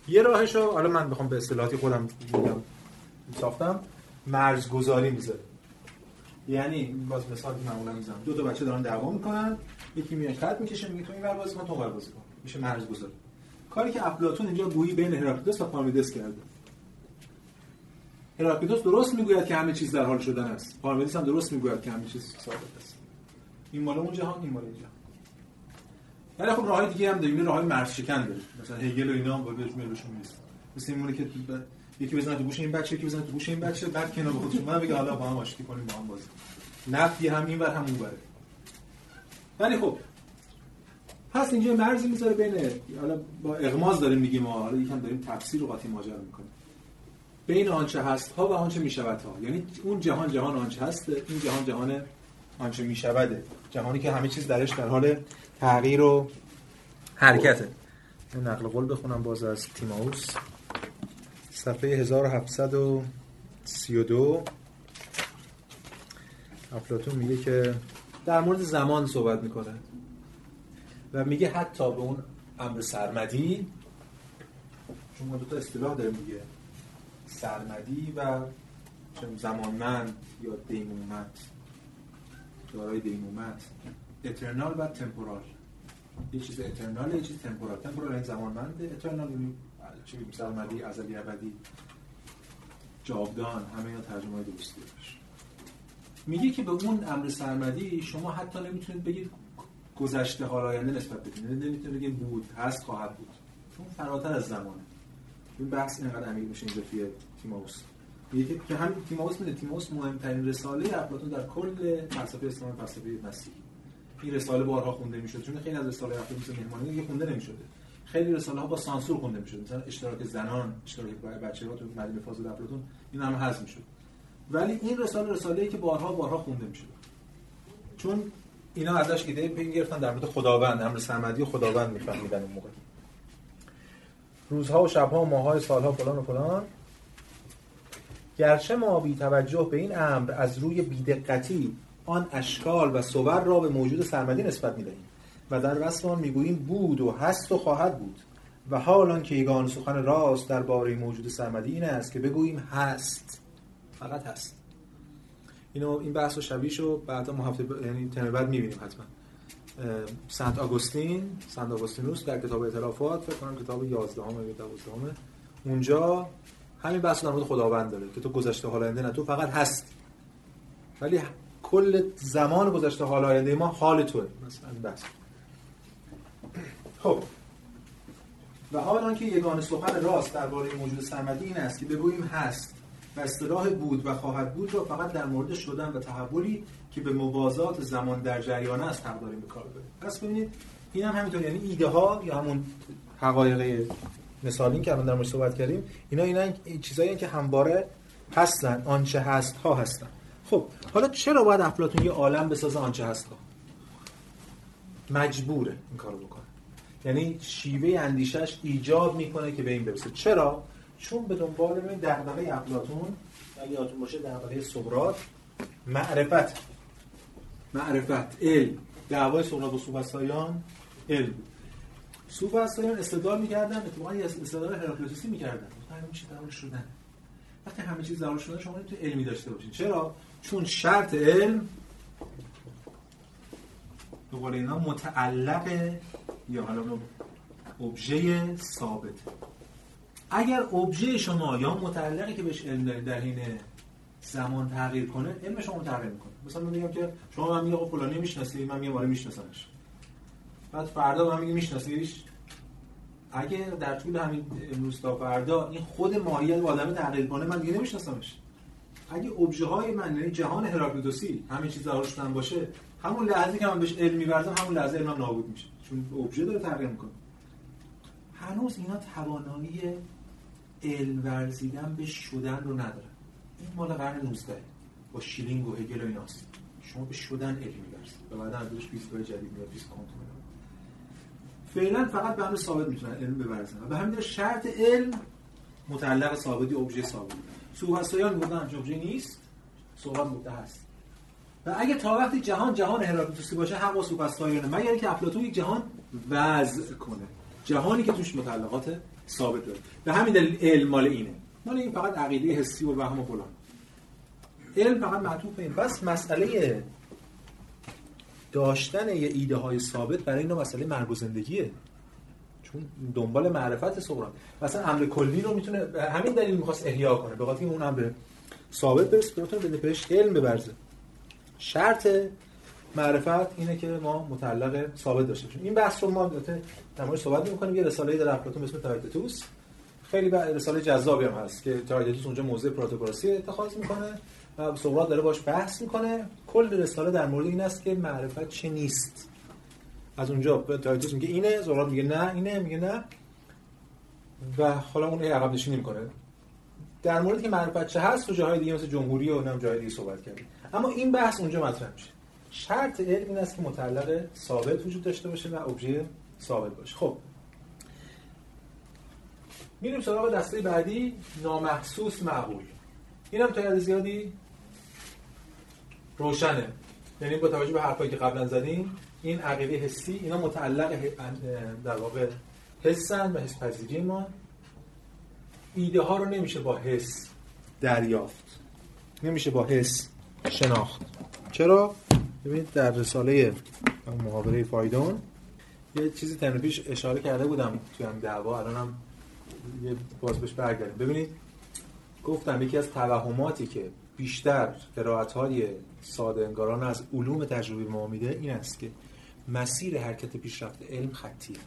یه راهشو حالا من بخوام به اصطلاحاتی خودم میگم ساختم مرزگذاری می‌ذاره. یعنی باز مثال معمولا می‌زنم. دو تا بچه دارن دعوا می‌کنن یکی میاد خط می‌کشه میگه تو این ور بازی کن تو ور بازی کن. میشه مرزگذاری. کاری که افلاطون اینجا گویی بین هراکلیتوس و پارمیدس کرده. هراکلیتوس درست می‌گوید که همه چیز در حال شدن است. پارمیدس هم درست می‌گوید که همه چیز ثابت است. این مال اون جهان این مال این جهان. ولی خب راههای دیگه هم داریم. راههای مرز شکن داریم. مثلا هگل و اینا هم بهش میرسون نیست مثل این که یکی بزنه تو گوش این بچه یکی بزنه تو گوش این بچه بعد کنار خودشون. من بگه حالا با هم آشتی کنیم با هم بازی نفی هم این ور هم اون بره ولی خب پس اینجا مرزی می‌ذاره بین حالا با اغماز داریم میگیم حالا یکم داریم تفسیر و قاطی ماجرا می‌کنیم. بین آنچه هست ها و آنچه می‌شود ها یعنی اون جهان جهان آنچه هست این جهان جهان آنچه میشوده. جهانی که همه چیز درش در حال تغییر و حرکته. نقل قول بخونم باز از تیماوس. صفحه 1732 افلاتون میگه که در مورد زمان صحبت می‌کنه و میگه حتی به اون امر سرمدی چون ما دو تا اصطلاح داره میگه سرمدی و زمانمند یا دیمومت دارای دیمومت اترنال و تمپورال یه چیز اترنال یه چیز تمپورال تمپورال این زمانمند اترنال یعنی چی بگیم سرمدی ازلی ابدی. جاودان همه اینا ترجمه درستی میگه که به اون امر سرمدی شما حتی نمی‌تونید بگید گذشته حال آینده نسبت بدید. نمی‌تونید بگید بود هست خواهد بود. چون فراتر از زمانه. این بحث اینقدر عمیق میشه اینجا توی تیماوس. میگه که هم تیماوس میده تیماوس مهمترین رساله افلاطون در کل فلسفه اسلام فلسفه مسیحی. این رساله بارها خونده می‌شد چون خیلی از رساله افلاطون مثل مهمانی دیگه خونده نمی‌شده. خیلی رساله ها با سانسور خونده می‌شد مثلا اشتراک زنان اشتراک بچه‌ها تو مدینه فاضل افلاطون این هم حذف می‌شد. ولی این رساله رساله‌ای که بارها بارها خونده می‌شد چون اینا ازش ایده پی گرفتن در مورد خداوند امر سرمدی و خداوند میفهمیدن اون موقع. روزها و شبها و ماههای سالها فلان و فلان. گرچه ما بی توجه به این امر از روی بیدقتی آن اشکال و صور را به موجود سرمدی نسبت می‌دهیم و در وصف آن می‌گوییم بود و هست و خواهد بود و حال که یگان سخن راست درباره موجود سرمدی این است که بگوییم هست. فقط هست. اینو این بحث و شبیه رو بعدا ما هفته ب... یعنی ترم بعد می‌بینیم حتما. سنت آگوستین سنت آگوستینوس در کتاب اعترافات فکر کنم کتاب 11 همه یا 12 همه اونجا همین بحث در مورد خداوند داره که تو گذشته حال آینده نه تو فقط هست ولی کل زمان گذشته حال آینده ما حال توه. مثلا بحث. خب. و حال آنکه یگان سخن راست درباره موجود سرمدی این است که بگوییم هست. و اصطلاح بود و خواهد بود را فقط در مورد شدن و تحولی که به موازات زمان در جریان است حق داریم به کار ببریم پس ببینید این هم همینطور یعنی ایده ها یا همون حقایق مثالی که الان در مورد صحبت کردیم اینا اینا چیزایی که همواره هستن آنچه هست ها هستن. خب حالا چرا باید افلاطون یه عالم بسازه آنچه هست ها مجبوره این کارو بکنه. یعنی شیوه اندیشش ایجاب می‌کنه که به این برسه. چرا؟ چون به دنبال این دغدغه افلاطون اگه یادتون باشه دغدغه سقراط معرفت. معرفت علم. دعوای سقراط و سوفسطاییان علم. سوفسطاییان استدلال می‌کردن اتفاقا یه استدلال هراکلیتوسی می‌کردن. همه چیز در شدن. وقتی همه چیز در شدن شما تو علمی داشته باشین. چرا؟ چون شرط علم قول اینا متعلق یا حالا ابژه ثابت اگر ابژه شما یا متعلقی که بهش علم دارید در حین زمان تغییر کنه علم شما تغییر می‌کنه. مثلا من میگم که شما من میگم فلانی می‌شناسی من میگم آره میشناسمش. بعد فردا من میگم میشناسیش. اگه در طول همین امروز تا فردا این خود ماهیت آدم تغییر کنه من دیگه نمیشناسمش. اگه ابژه های من یعنی جهان هراکلیتوسی همین چیزا رو شدن باشه همون لحظه که من بهش علم می‌ورزم همون لحظه علمم نابود میشه. چون ابژه داره تغییر می‌کنه. هنوز اینا توانایی علم ورزیدن به شدن رو ندارن این مال قرن 19 با شیلینگ و هگل و ایناست. شما به شدن علم می‌ورزید. و بعدا ازش 20 جدید میاد 20 کانت فعلا فقط به همین ثابت می‌تونن علم ببرزن و به همین شرط علم متعلق ثابتی ابژه ثابت سوفسطاییان می‌گفتن ابژه نیست. سوال بوده هست و اگه تا وقتی جهان جهان هراکلیتوسی باشه حق با سوفسطاییانه مگر اینکه افلاطون یک جهان وضع کنه. جهانی که توش متعلقات ثابت داره. به همین دلیل علم مال اینه. مال این فقط عقیده حسی و وهم و فلان. علم فقط معطوف این. بس مسئله داشتن یه ایده های ثابت برای اینو مسئله مرگ و زندگیه. چون دنبال معرفت سقراط. مثلا امر کلی رو می‌تونه همین دلیل می‌خواست احیا کنه. به خاطر اون امر ثابت برسه بتونه بده بهش علم ببرزه. شرط معرفت اینه که ما متعلق ثابت داشته باشیم. این بحث رو ما در مورد صحبت می‌کنیم یه رساله در افلاطون به اسم تئایتتوس خیلی رساله جذابی هم هست که تئایتتوس اونجا موضع پروتاگوراسی اتخاذ می‌کنه و سقراط داره باش بحث می‌کنه. کل رساله در مورد این است که معرفت چه نیست. از اونجا تئایتتوس میگه اینه سقراط میگه نه اینه میگه نه. و حالا اون عقب نشینی می‌کنه. در مورد که معرفت چه هست تو جاهای دیگه مثل جمهوری و نم جای دیگه صحبت کردیم. اما این بحث اونجا مطرح میشه. شرط علم این است که متعلق ثابت وجود داشته باشه و ابژه ثابت باشه. خب. میریم سراغ دسته بعدی نامحسوس معقول. این هم تا زیادی روشنه. یعنی با توجه به حرفایی که قبلا زدیم این عقیده حسی اینا متعلق در واقع حسن و حس پذیری ما. ایده ها رو نمیشه با حس دریافت. نمیشه با حس شناخت. چرا؟ ببینید در رساله محاوره فایدون یه چیزی ترم پیش اشاره کرده بودم توی هم دعوا الانم یه باز بهش برگردیم. ببینید گفتم یکی از توهماتی که بیشتر قرائت های ساده انگاران از علوم تجربی ما میده این است که مسیر حرکت پیشرفت علم خطیه.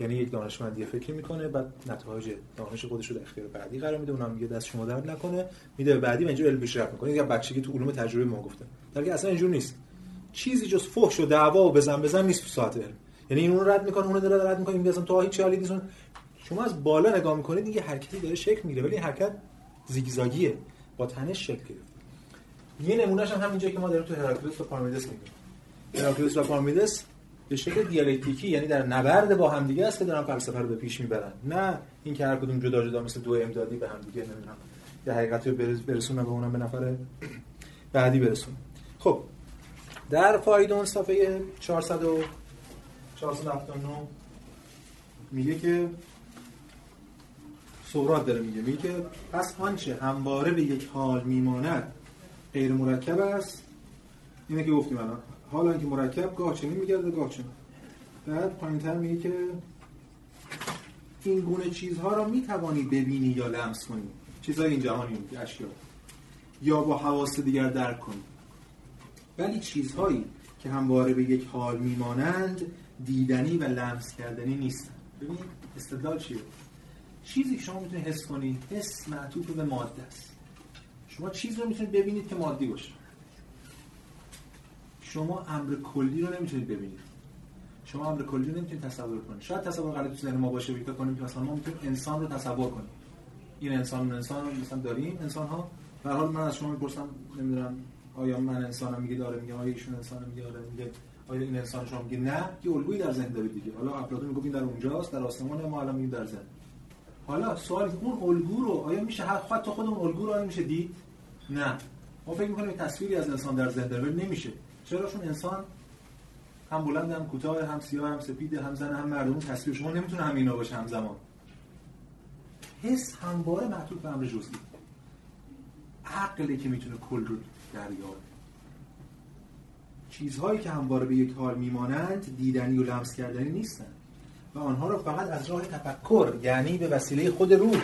یعنی یک دانشمندی فکر می‌کنه بعد نتایج دانش خودش رو در اختیار بعدی قرار میده اونم میگه دست شما درد نکنه میده به بعدی و اینجوری علم پیشرفت می‌کنه. یا بچگی تو علوم تجربی ما گفته در اصلا اینجور نیست. چیزی جز فحش و دعوا و بزن بزن نیست تو ساعت علم. یعنی این اون رد می‌کنه اونو داره رد می‌کنه این اصلا تو هیچ حالی نیست. شما از بالا نگاه می‌کنید دیگه حرکتی داره شکل می‌گیره ولی این حرکت زیگزاگیه. با تنش شکل گرفته یه نمونهش هم همینجا که ما داریم تو هراکلیس و پارمیدس میگیم هراکلیس و پارمیدس به شکل دیالکتیکی یعنی در نبرد با همدیگه است که دارن فلسفه رو به پیش می‌برن. نه اینکه هر کدوم جدا جدا مثل دو امدادی به همدیگه نمی‌دونم یه حقیقتی رو برسونن به اونم به نفر بعدی برسون خب در فایدون صفحه 400 و 479 میگه که سورات داره میگه میگه که پس آنچه همواره به یک حال میماند غیر مرکب است. اینه که گفتیم الان. حالا اینکه مرکب گاه چنین میگرده گاه چنین. بعد پایینتر میگه که این گونه چیزها را می‌توانی ببینی یا لمس کنی. چیزهای این جهانی اشیا یا با حواس دیگر درک کنی. ولی چیزهایی که همواره به یک حال میمانند دیدنی و لمس کردنی نیستن ببین استدلال چیه؟ چیزی که شما می‌تونید حس کنید حس معطوف به ماده است. شما چیز رو می‌تونید ببینید که مادی باشه. شما امر کلی رو نمی‌تونید ببینید. شما امر کلی رو نمی‌تونید تصور کنید. شاید تصور غلط تو ما باشه فکر کنیم که مثلا ما می‌تونیم انسان رو تصور کنیم. این انسان انسان رو مثلا داریم انسان ها به حال من از شما می‌پرسم نمی‌دونم آیا من انسانم میگه داره میگه آیا ایشون انسانم میگه داره میگه آیا این انسان شما میگه؟ نه یه الگویی در ذهن دارید دیگه. حالا افلاطون میگه این در اونجاست در آسمان ما الان در ذهن. حالا سوال اون الگو رو آیا میشه هر تو خود اون الگو رو آیا میشه دید؟ نه. ما فکر می‌کنیم تصویری از انسان در ذهن داره نمیشه. چرا چون انسان هم بلند هم کوتاه هم سیاه هم سپید هم زن هم مرد. اون تصویر شما نمی‌تونه همینا باشه همزمان. حس همواره معطوف به امر جزئی. عقلی که می‌تونه کل رو دریابه چیزهایی که همواره به یک حال میمانند دیدنی و لمس کردنی نیستند و آنها را فقط از راه تفکر یعنی به وسیله خود روح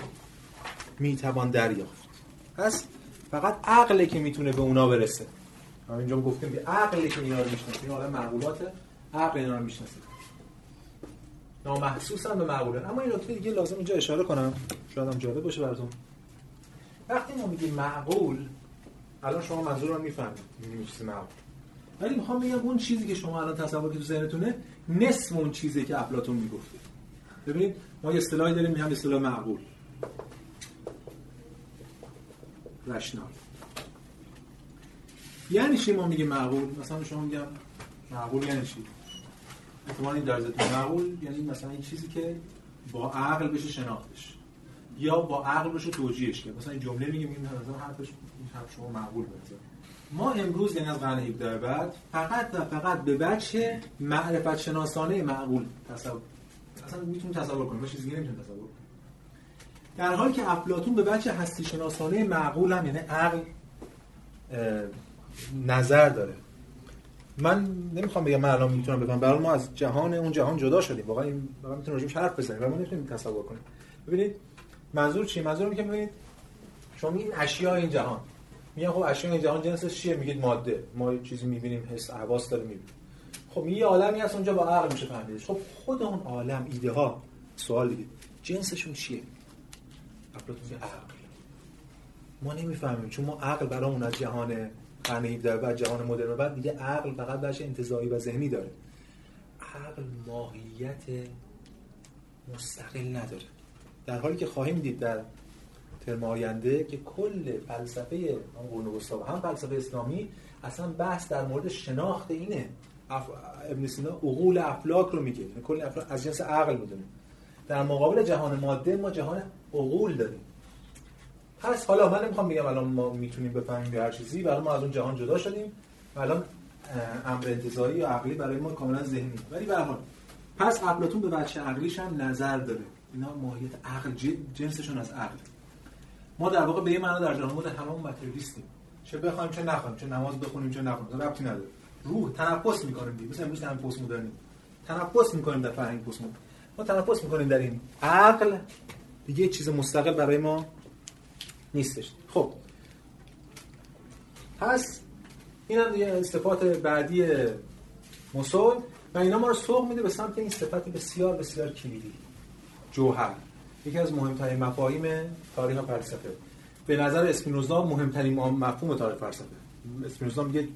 می‌توان دریافت. پس فقط عقله که می‌تونه به اونا برسه. اینجا گفتیم که عقلی که اینا رو می‌شناسه این حالا معقولات عقل اینا رو می‌شناسه نامحسوس هم به معقولن. اما این نکته دیگه لازم اینجا اشاره کنم. شاید هم جالب باشه براتون. وقتی ما میگیم معقول الان شما منظور رو می‌فهمید. معقول ولی می‌خوام بگم اون چیزی که شما الان تصور که تو ذهنتونه نصف اون چیزی که افلاطون می‌گفته. ببینید ما یه اصطلاحی داریم میگم اصطلاح معقول. رشنال. یعنی چی ما میگیم معقول؟ مثلا شما میگم معقول یعنی چی؟ احتمال این در معقول یعنی مثلا این چیزی که با عقل بشه شناختش. یا با عقل بشه توجیهش که مثلا این جمله میگیم این حرفش این حرف شما معقول بنظر ما امروز یعنی از قرن 17 بعد فقط و فقط به بچه معرفت شناسانه معقول تصور اصلا می‌تونیم تصور کنیم چیزی دیگه نمی‌تونیم تصور کنیم. در حالی که افلاطون به بچه هستی شناسانه معقول هم یعنی عقل نظر داره. من نمی‌خوام بگم من الان می‌تونم بفهم برای ما از جهان اون جهان جدا شدیم. واقعا این واقعا می‌تونیم راجعش حرف بزنیم ولی ما نمی‌تونیم تصور کنیم. ببینید منظور چی؟ منظور که ببینید شما این اشیاء این جهان. میگن خب اشیاء این جهان جنسش چیه؟ میگید ماده. ما چیزی می‌بینیم حس حواس داره می‌بینیم. خب یه عالمی هست اونجا با عقل میشه فهمیدش. خب خود اون عالم ایده ها سوال دیگه جنسشون چیه؟ افلاطون عقل. ما نمی‌فهمیم چون ما عقل برامون از جهان قرن 17 بعد جهان مدرن بعد دیگه عقل فقط بخش انتزاعی و ذهنی داره. عقل ماهیت مستقل نداره. در حالی که خواهیم دید در ترم آینده که کل فلسفه قرون وسطا هم فلسفه اسلامی اصلا بحث در مورد شناخت اینه. اف... ابن سینا عقول افلاک رو میگه. یعنی کل افلاک از جنس عقل می‌دونه در مقابل جهان ماده ما جهان عقول داریم. پس حالا من نمی‌خوام بگم الان ما می‌تونیم بفهمیم هر چیزی. ولی ما از اون جهان جدا شدیم. و الان امر انتظاری یا عقلی برای ما کاملا ذهنی. ولی به حال پس افلاطون به بچه عقلیش هم نظر داره اینا ماهیت عقل جنسشون از عقل. ما در واقع به یه معنا در جهان مدرن هممون متریالیستیم چه بخوایم چه نخوایم چه نماز بخونیم چه نخونیم. ربطی نداره. روح تنفس می‌کنیم دیگه. مثلا امروز هم پست مدرنی تنفس می‌کنیم در فرهنگ پست مدرن ما تنفس می‌کنیم در این عقل. دیگه چیز مستقل برای ما نیستش. خب. پس این هم دیگه بعدی مسل و اینا ما رو سوق میده به سمت این صفت بسیار بسیار کلیدی. جوهر. یکی از مهمترین مفاهیم تاریخ فلسفه. به نظر اسپینوزا مهمترین مفهوم تاریخ فلسفه. اسپینوزا میگه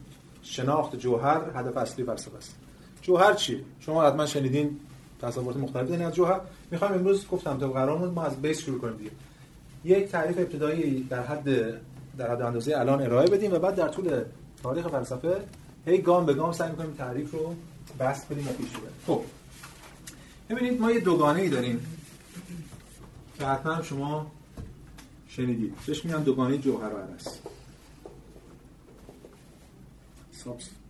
شناخت جوهر هدف اصلی فلسفه است. جوهر چیه؟ شما حتما شنیدین تصورات مختلف. دارین از جوهر می‌خوایم امروز گفتم تا قرارمون ما از بیس شروع کنیم دیگه. یک تعریف ابتدایی در حد در حد اندازه الان ارائه بدیم و بعد در طول تاریخ فلسفه هی گام به گام سعی می‌کنیم تعریف رو بست بدیم و پیش ببریم. خب. ببینید ما یه دوگانه ای داریم. که حتما شما شنیدید. بهش میگن دوگانه جوهر و عرض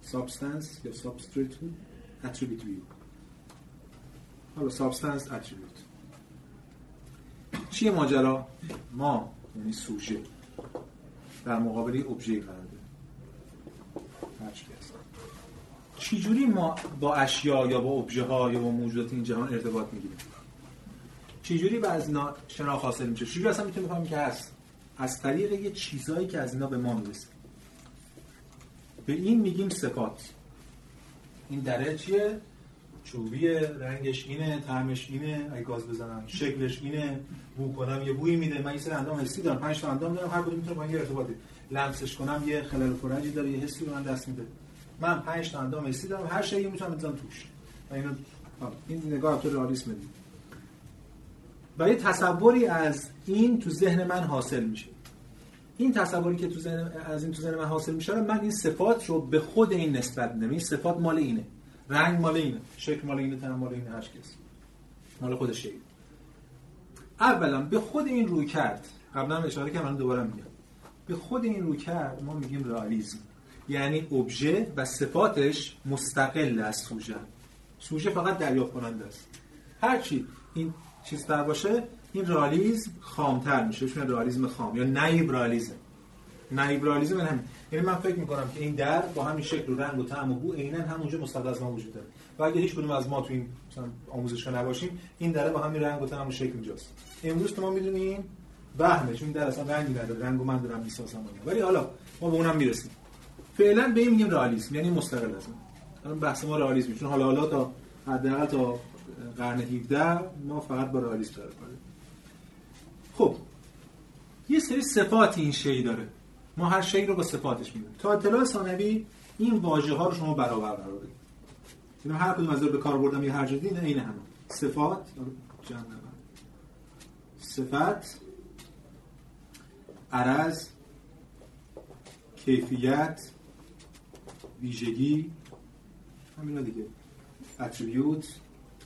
substance یا substrate view حالا substance attribute چیه ماجرا؟ ما یعنی سوژه در مقابل ابژه قرار داریم. چی جوری ما با اشیا یا با ابژه ها یا با موجودات این جهان ارتباط می‌گیریم؟ چجوری به از اینا شناخت حاصل میشه؟ چجوری اصلا می‌تونیم بفهمیم که هست؟ از طریق یه چیزایی که از اینا به ما می‌رسه. به این میگیم صفات این دره چیه؟ چوبیه رنگش اینه طعمش اینه اگه گاز بزنم شکلش اینه بو کنم یه بوی میده. من یه سری اندام حسی دارم پنج تا اندام دارم هر کدوم می‌تونه با این ارتباطی. لمسش کنم یه خلل فرجی داره یه حسی رو من دست میده. من پنج تا اندام حسی دارم هر شیء می‌تونم بزنم توش. اینو این نگاه تو رئالیسم. دید و یه تصوری از این تو ذهن من حاصل میشه. این تصوری که تو ذهن از این تو ذهن من حاصل میشه من این صفات رو به خود این نسبت میدم. این صفات مال اینه. رنگ مال اینه. شکل مال اینه تن مال اینه هر کس مال خودشه اولا به خود این روی کرد. قبلا اشاره کردم دوباره میگم. به خود این روی کرد ما میگیم رئالیسم یعنی ابژه و صفاتش مستقل از سوژه. سوژه فقط دریافت کننده است. هرچی. این چیز در باشه این رئالیسم خامتر میشه چون رئالیسم خام یا نایب رئالیسم نایب رئالیسم هم یعنی من فکر می‌کنم که این در با همین شکل و رنگ و طعم و بو عینا همونجا مستقل از ما وجود داره. و اگه هیچ کدوم از ما تو این مثلا آموزشگاه نباشیم این دره با همین رنگ و طعم و شکل اینجاست. امروز که ما می‌دونیم وهمه چون در اصلا رنگی نداره. رنگ و من دارم می‌سازم ولی حالا ما به اونم می‌رسیم. فعلا به این میگیم رئالیسم یعنی مستقل از ما. بحث ما رئالیسم چون حالا حالا تا حداقل تا قرن 17 ما فقط با رئالیسم کار خب یه سری صفات این شی داره. ما هر شی رو با صفاتش می‌دونیم تا اطلاع ثانوی این واژه ها رو شما برابر قرار بدید. اینا هر کدوم از به کار بردم یه هر جدی نه این همه. صفات جمع صفت عرض کیفیت ویژگی همینا دیگه. اتریبیوت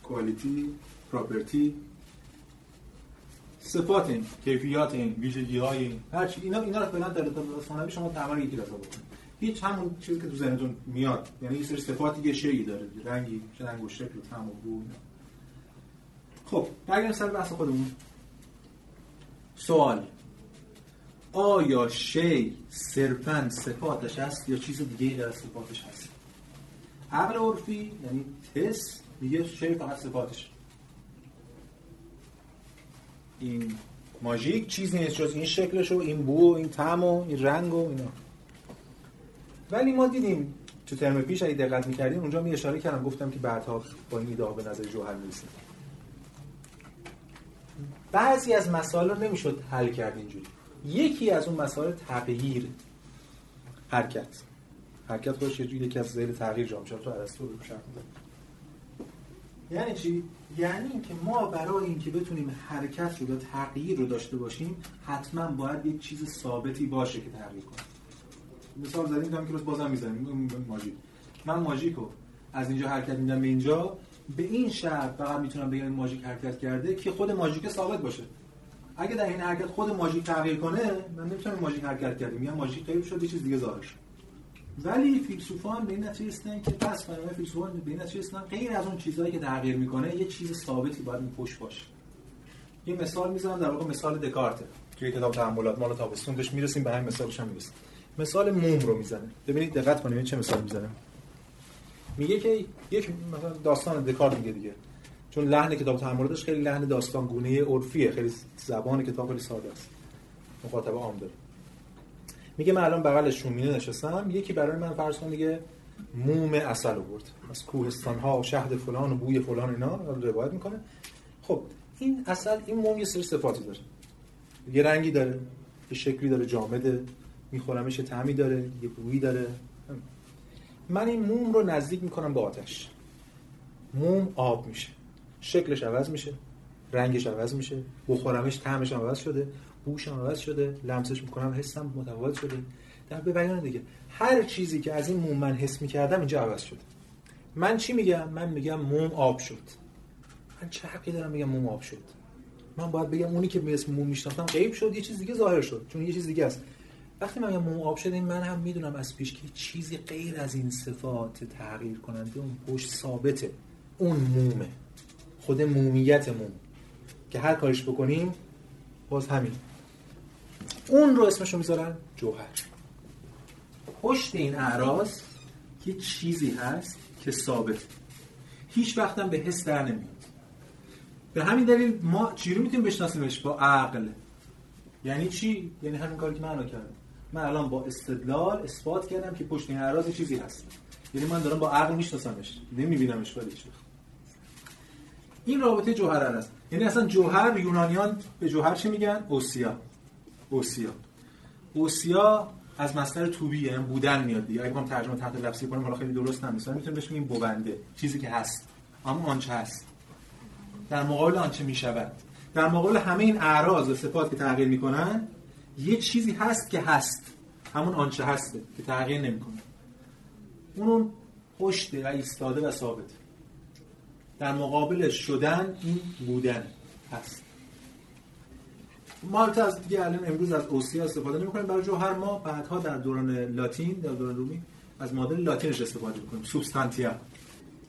کوالیتی پراپرتی صفات این کیفیات این ویژگی های این هرچی اینا اینا رو فعلا در ثانوی شما تمام یکی رضا بکنید هیچ همون چیزی که تو ذهنتون میاد. یعنی یه سری صفاتی یه شیئی داره. رنگی رنگ و شکل و طعم و بو خب برگردیم سر بحث خودمون. سوال. آیا شی صرفا صفاتش هست یا چیز دیگه در صفاتش هست؟ عقل عرفی یعنی حس میگه شی فقط صفاتش. این ماژیک چیزی نیست جز این شکلش و این بو و این طعم و این رنگ و اینا. ولی ما دیدیم تو ترم پیش اگه دقت می‌کردیم اونجا می اشاره کردم گفتم که بعدها با این ایده به نظر جوهر می‌رسیم بعضی از مسائل رو نمی‌شد حل کرد اینجوری. یکی از اون مسائل تغییر حرکت. حرکت خودش یکی از زیر تغییر جام شد تو ارسطو رو شرح یعنی چی؟ یعنی اینکه ما برای اینکه بتونیم حرکت رو یا تغییر رو داشته باشیم حتما باید یک چیز ثابتی باشه که تغییر کنه. مثال زدیم هم که بازم می‌زنیم. ماژیک. من ماژیکو از اینجا حرکت میدم به اینجا. به این شرط فقط می‌تونم بگم ماژیک حرکت کرده که خود ماژیک ثابت باشه. اگه در این حرکت خود ماژیک تغییر کنه من نمی‌تونم ماژیک حرکت کرده میگم ماژیک غیر شد یه چیز دیگه ظاهر شد. ولی فیلسوفان به این نتیجه رسیدن که پس برای فیلسوفان به این نتیجه رسیدن غیر از اون چیزهایی که تغییر می‌کنه یه چیز ثابتی باید این پشت باشه. یه مثال می‌زنم در واقع مثال دکارت که کتاب تحملات مال تابستون بهش می‌رسیم به همین مثالش هم می‌رسیم. مثال موم رو می‌زنه ببینید دقت کنید چه مثال می‌زنه. میگه که یک مثلا داستان دکارت میگه دیگه. چون لحن کتاب تحملاتش خیلی لحن داستان گونه عرفیه. خیلی زبان کتاب خیلی ساده است. مخاطب عام داره. میگه من الان بغل شومینه نشستم. یکی برای من فرض کن میگه موم اصل آورد از کوهستان ها و شهد فلان و بوی فلان اینا روایت می‌کنه. خب این اصل این موم یه سری صفاتی داره. یه رنگی داره یه شکلی داره جامده. میخورمش طعمی داره یه بویی داره. من این موم رو نزدیک می‌کنم به آتش. موم آب میشه. شکلش عوض میشه. رنگش عوض میشه. بخورمش طعمش عوض شده. بوشم عوض شده لمسش می‌کنم حسم متفاوت شده. در به بیان دیگه هر چیزی که از این موم من حس می‌کردم اینجا عوض شده. من چی میگم؟ من میگم موم آب شد. من چه حقی دارم بگم موم آب شد؟ من باید بگم اونی که به اسم موم میشناختم غیب شد یه چیز دیگه ظاهر شد چون یه چیز دیگه است. وقتی من میگم موم آب شد من هم می‌دونم از پیش که چیزی غیر از این صفات تغییر کننده اون پشت ثابته. اون مومه. خود مومیت موم. که هر کارش بکنیم باز همین. اون رو اسمشو می‌ذارن جوهر. پشت این اعراض یه چیزی هست که ثابت هیچ وقتم به حس در نمیاد. به همین دلیل ما چی رو می‌تونیم بشناسیمش؟ با عقل. یعنی چی؟ یعنی همین کاری که من کردم. من الان با استدلال اثبات کردم که پشت این اعراض چیزی هست. یعنی من دارم با عقل میشناسمش. نمیبینمش ولی چی. این رابطه جوهر است یعنی اصلا جوهر یونانیان به جوهر چی میگن؟ اوسیا. اوسیا اوسیا از مصدر توبی یعنی بودن میاد دیگه. اگه ترجمه تحت لفظی کنیم حالا خیلی درست نمیشه. می‌تونیم بهش بگیم بونده چیزی که هست. اما آنچه هست. در مقابل آنچه می‌شود. در مقابل همه این اعراض و صفات که تغییر می‌کنن یه چیزی هست که هست. همون آنچه هسته که تغییر نمی‌کنه. اون پشت و ایستاده و ثابت. در مقابل شدن این بودن هست. ما از دیگه الان امروز از اوسیا استفاده نمی‌کنیم. برای جوهر ما بعدها در دوران لاتین در دوران رومی از مدل لاتینش استفاده می‌کنیم. substantia.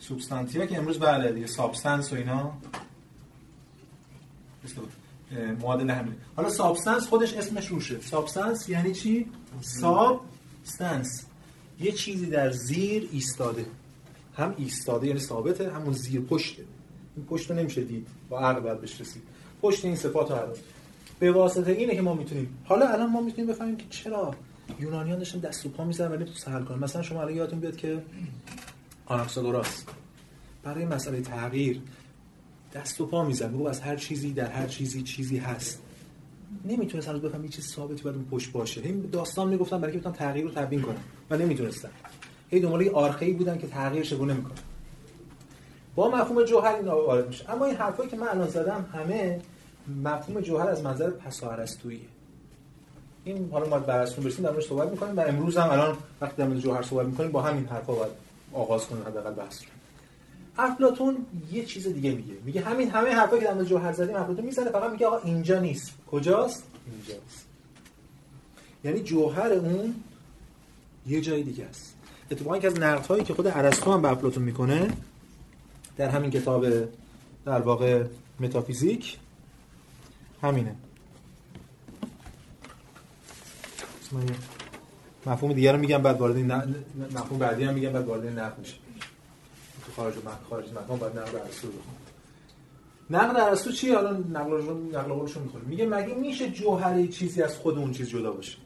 substantia که امروز بله دیگه substance و اینا. معادل همین. حالا substance خودش اسمش روشه substance یعنی چی؟ substance. یه چیزی در زیر ایستاده. هم ایستاده یعنی ثابته همون زیر پشته. این پشت رو نمیشه دید. با عقل باید بهش رسید پشت این صفات رو به واسطه اینه که ما می‌تونیم. حالا الان ما می‌تونیم بفهمیم که چرا یونانیان داشتن دست و پا می‌زنن ولی سهل کنن مثلا شما الان یادتون بیاد که آناکساگوراس برای مسئله تغییر دست و پا میزن میگه از هر چیزی در هر چیزی چیزی هست. نمی‌تونست هنوز بفهم چیز ثابتی باید اون پشت باشه. این داستان می‌گفتن برای که بتونن تغییر رو تبیین کنن. و نمی‌تونستن. هی دنبال یه آرخه‌ای بودن که تغییر چگونه می‌کنه با مفهوم جوهر این وارد میشه اما این حرفایی که من الان زدم همه مفهوم جوهر از منظر پساهرستویی. این حالا ما برستون برسیم در صحبت می‌کنیم. و امروز هم الان وقتی در مورد جوهر صحبت می‌کنیم با همین حرفا باید آغاز کنیم حداقل بحث رو. افلاطون یه چیز دیگه میگه. میگه همین همه حرفایی که در مورد جوهر زدیم افلاطون می‌زنه فقط میگه آقا اینجا نیست. کجاست؟ اینجاست. یعنی جوهر اون یه جای دیگه است. اتفاقا که از نقدهایی که خود ارسطو هم به افلاطون می‌کنه در همین کتاب در واقع متافیزیک همینه. مفهوم دیگر رو میگم بعد وارد مفهوم بعدی هم میگم بعد وارد نقد میشه. تو خارج و خارج مفهوم بعد نقد ارسطو بخونم نقد ارسطو چی حالا نقل رو نقل قولش رو می‌خوره میگه مگه میشه جوهری چیزی از خود اون چیز جدا باشه؟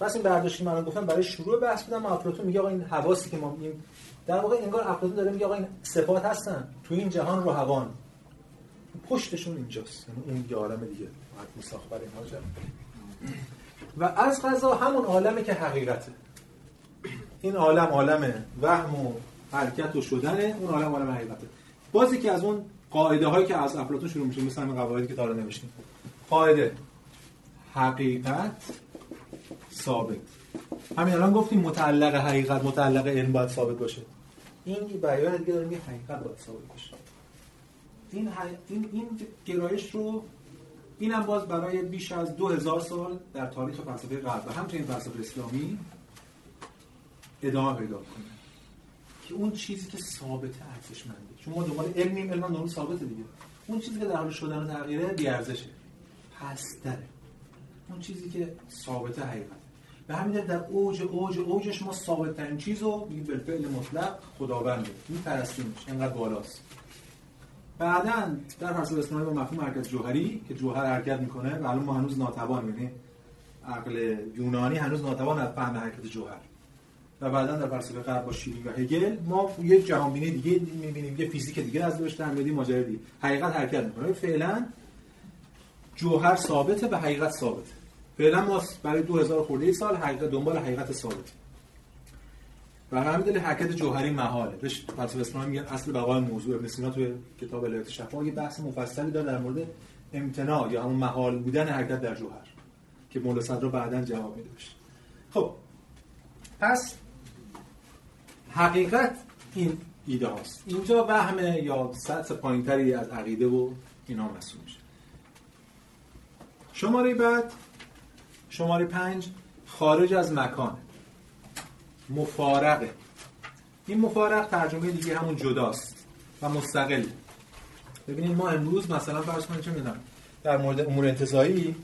پس این برداشتی من گفتم برای شروع بحث بودم افلاطون میگه آقا این حواسی که ما میگیم در واقع انگار افلاطون داره میگه آقا این صفات هستن. تو این جهان روحوان پشتشون اینجاست. یعنی اون یه عالم دیگه. باید میساخت برای اینها و از قضا همون عالمه که حقیقته. این عالم عالم وهم و حرکت و شدنه اون عالم عالم حقیقته. بازی که از اون قاعده هایی که از افلاطون شروع میشه مثل همین قواعدی که تا نوشتیم. قاعده حقیقت ثابت. همین الان گفتیم متعلق حقیقت متعلق علم باید ثابت باشه. این بیان دیگه داره میگه حقیقت باید ثابت باشه. این, این, این گرایش رو اینم باز برای بیش از دو هزار سال در تاریخ فلسفه غرب و همچنین فلسفه اسلامی ادامه پیدا کنه. که اون چیزی که ثابته ارزشمنده. چون ما دنبال علمیم علم هم ثابته دیگه. اون چیزی که در حال شدن و تغییره بی ارزشه پستره. اون چیزی که ثابته حقیقت به همین در اوج اوج اوجش ما ثابت ترین چیز رو میگیم بالفعل مطلق خداونده. میپرستیمش انقدر بالاست. بعدا در فلسفه اسلامی با مفهوم حرکت جوهری که جوهر حرکت می‌کنه و الان ما هنوز ناتوان یعنی عقل یونانی هنوز ناتوان از فهم حرکت جوهر. و بعدا در فلسفه غرب با شیری و هگل ما یه جهان بینی دیگه می‌بینیم یه فیزیک دیگه از داشته در میدیم ماجرا دیگه. حقیقت حرکت می‌کنه. فعلا جوهر ثابته و حقیقت ثابته. فعلا ما برای 2000 خورده سال حقیقت دنبال حقیقت ثابت و همین دلیل حرکت جوهری محاله. بهش فلسفه اسلامی میگن اصل بقای موضوع. ابن سینا توی کتاب الهیات شفا یه بحث مفصلی داره در مورد امتناع یا همون محال بودن حرکت در جوهر که مولا صدرا بعدا جواب میده بشه خب پس حقیقت این ایده هاست. اینجا وهمه یا سطح پایینتری از عقیده و اینا مسئول میشه. شماره بعد شماره پنج خارج از مکان مفارقه. این مفارق ترجمه دیگه همون جداست و مستقل. ببینید ما امروز مثلا فرض کنید چه می‌دونم در مورد امور انتزاعی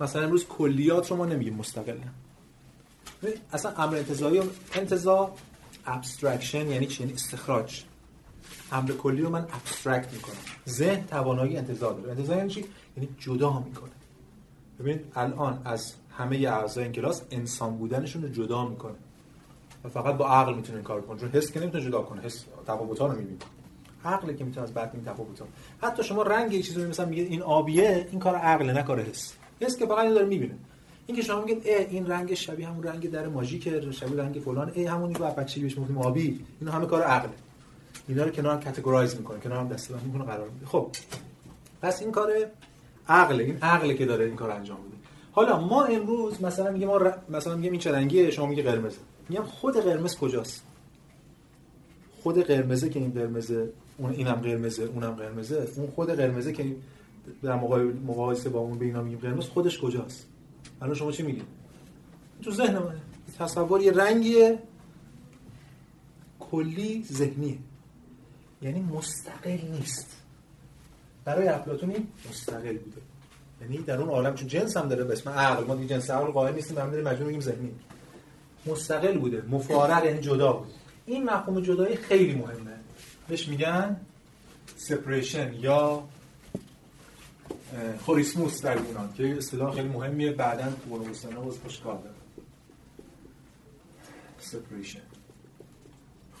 مثلا امروز کلیات رو ما نمیگیم مستقلا اصلا امر انتزاعی انتزاع abstraction یعنی چی؟ یعنی استخراج. امر کلی رو من abstract می‌کنم. ذهن توانایی انتزاع داره. انتزاع یعنی چی؟ یعنی جدا می‌کنه. ببینید الان از همه اعضای این کلاس انسان بودنشون رو جدا می‌کنه. و فقط با عقل می‌تونه کار کنه. چون حس که نمی‌تونه جدا کنه. حس تفاوت‌ها رو می‌بینه. عقل که می‌تونه از بعد این تفاوت‌ها. حتی شما رنگ یه چیزی مثلا میگه این آبیه این کار عقل نه کار حس. حس که فقط داره می‌بینه. این که شما میگید این رنگ شبیه همون رنگ در ماژیک شبیه رنگ فلان ای همونی که بچگی بهش می‌گفتیم آبی. اینا همه کار عقله. اینا رو کنار کاتگورایز می‌کنه. کنار هم دسته می‌کنه قرار میده. خب. پس این کار عقل این عقله که داره این کار انجام میده. حالا ما امروز مثلا میگه ما ر... مثلا میگم این چه رنگیه؟ شما میگه قرمزه. میگم خود قرمز کجاست؟ خود قرمزه که این قرمزه اون اینم قرمزه اونم قرمزه. اون خود قرمزه که در مقایسه با اون به میگیم قرمز خودش کجاست؟ الان شما چی میگید؟ تو ذهن من. تصور یه رنگیه. کلی ذهنیه. یعنی مستقل نیست. برای افلاطون مستقل بوده. یعنی در اون عالم چون جنس هم داره به اسم عقل ما دیگه جنس عقل قائل نیستیم هم مجبور میگیم ذهنی. مستقل بوده مفارق یعنی جدا بود این مفهوم جدایی خیلی مهمه. بهش میگن سپریشن یا خوریسموس در یونان که اصطلاح خیلی مهمیه. بعدا تو قرون باز خوش کار داره. سپریشن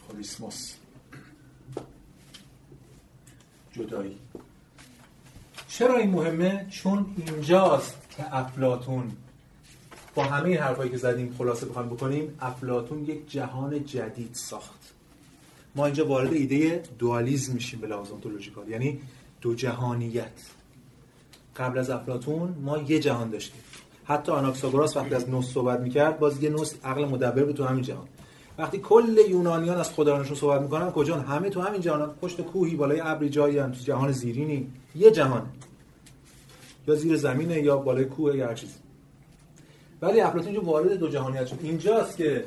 خوریسموس جدایی. چرا این مهمه؟ چون اینجاست که افلاتون با همه این حرفایی که زدیم خلاصه بخوایم بکنیم افلاتون یک جهان جدید ساخت. ما اینجا وارد ایده دوالیزم میشیم به لحاظ اونتولوژیکال یعنی دو جهانیت. قبل از افلاتون ما یه جهان داشتیم. حتی آناکساگوراس وقتی از نوس صحبت می‌کرد باز یه نوس عقل مدبر بود تو همین جهان. وقتی کل یونانیان از خدایانشون صحبت می‌کنن کجا؟ همه تو همین جهان. پشت کوهی بالای ابری جایی هم. تو جهان زیرینی. یه جهان. یا زیر زمینه یا بالای کوه یا هر چیزی ولی افلاطون جو وارد دو جهانیت شد. اینجاست که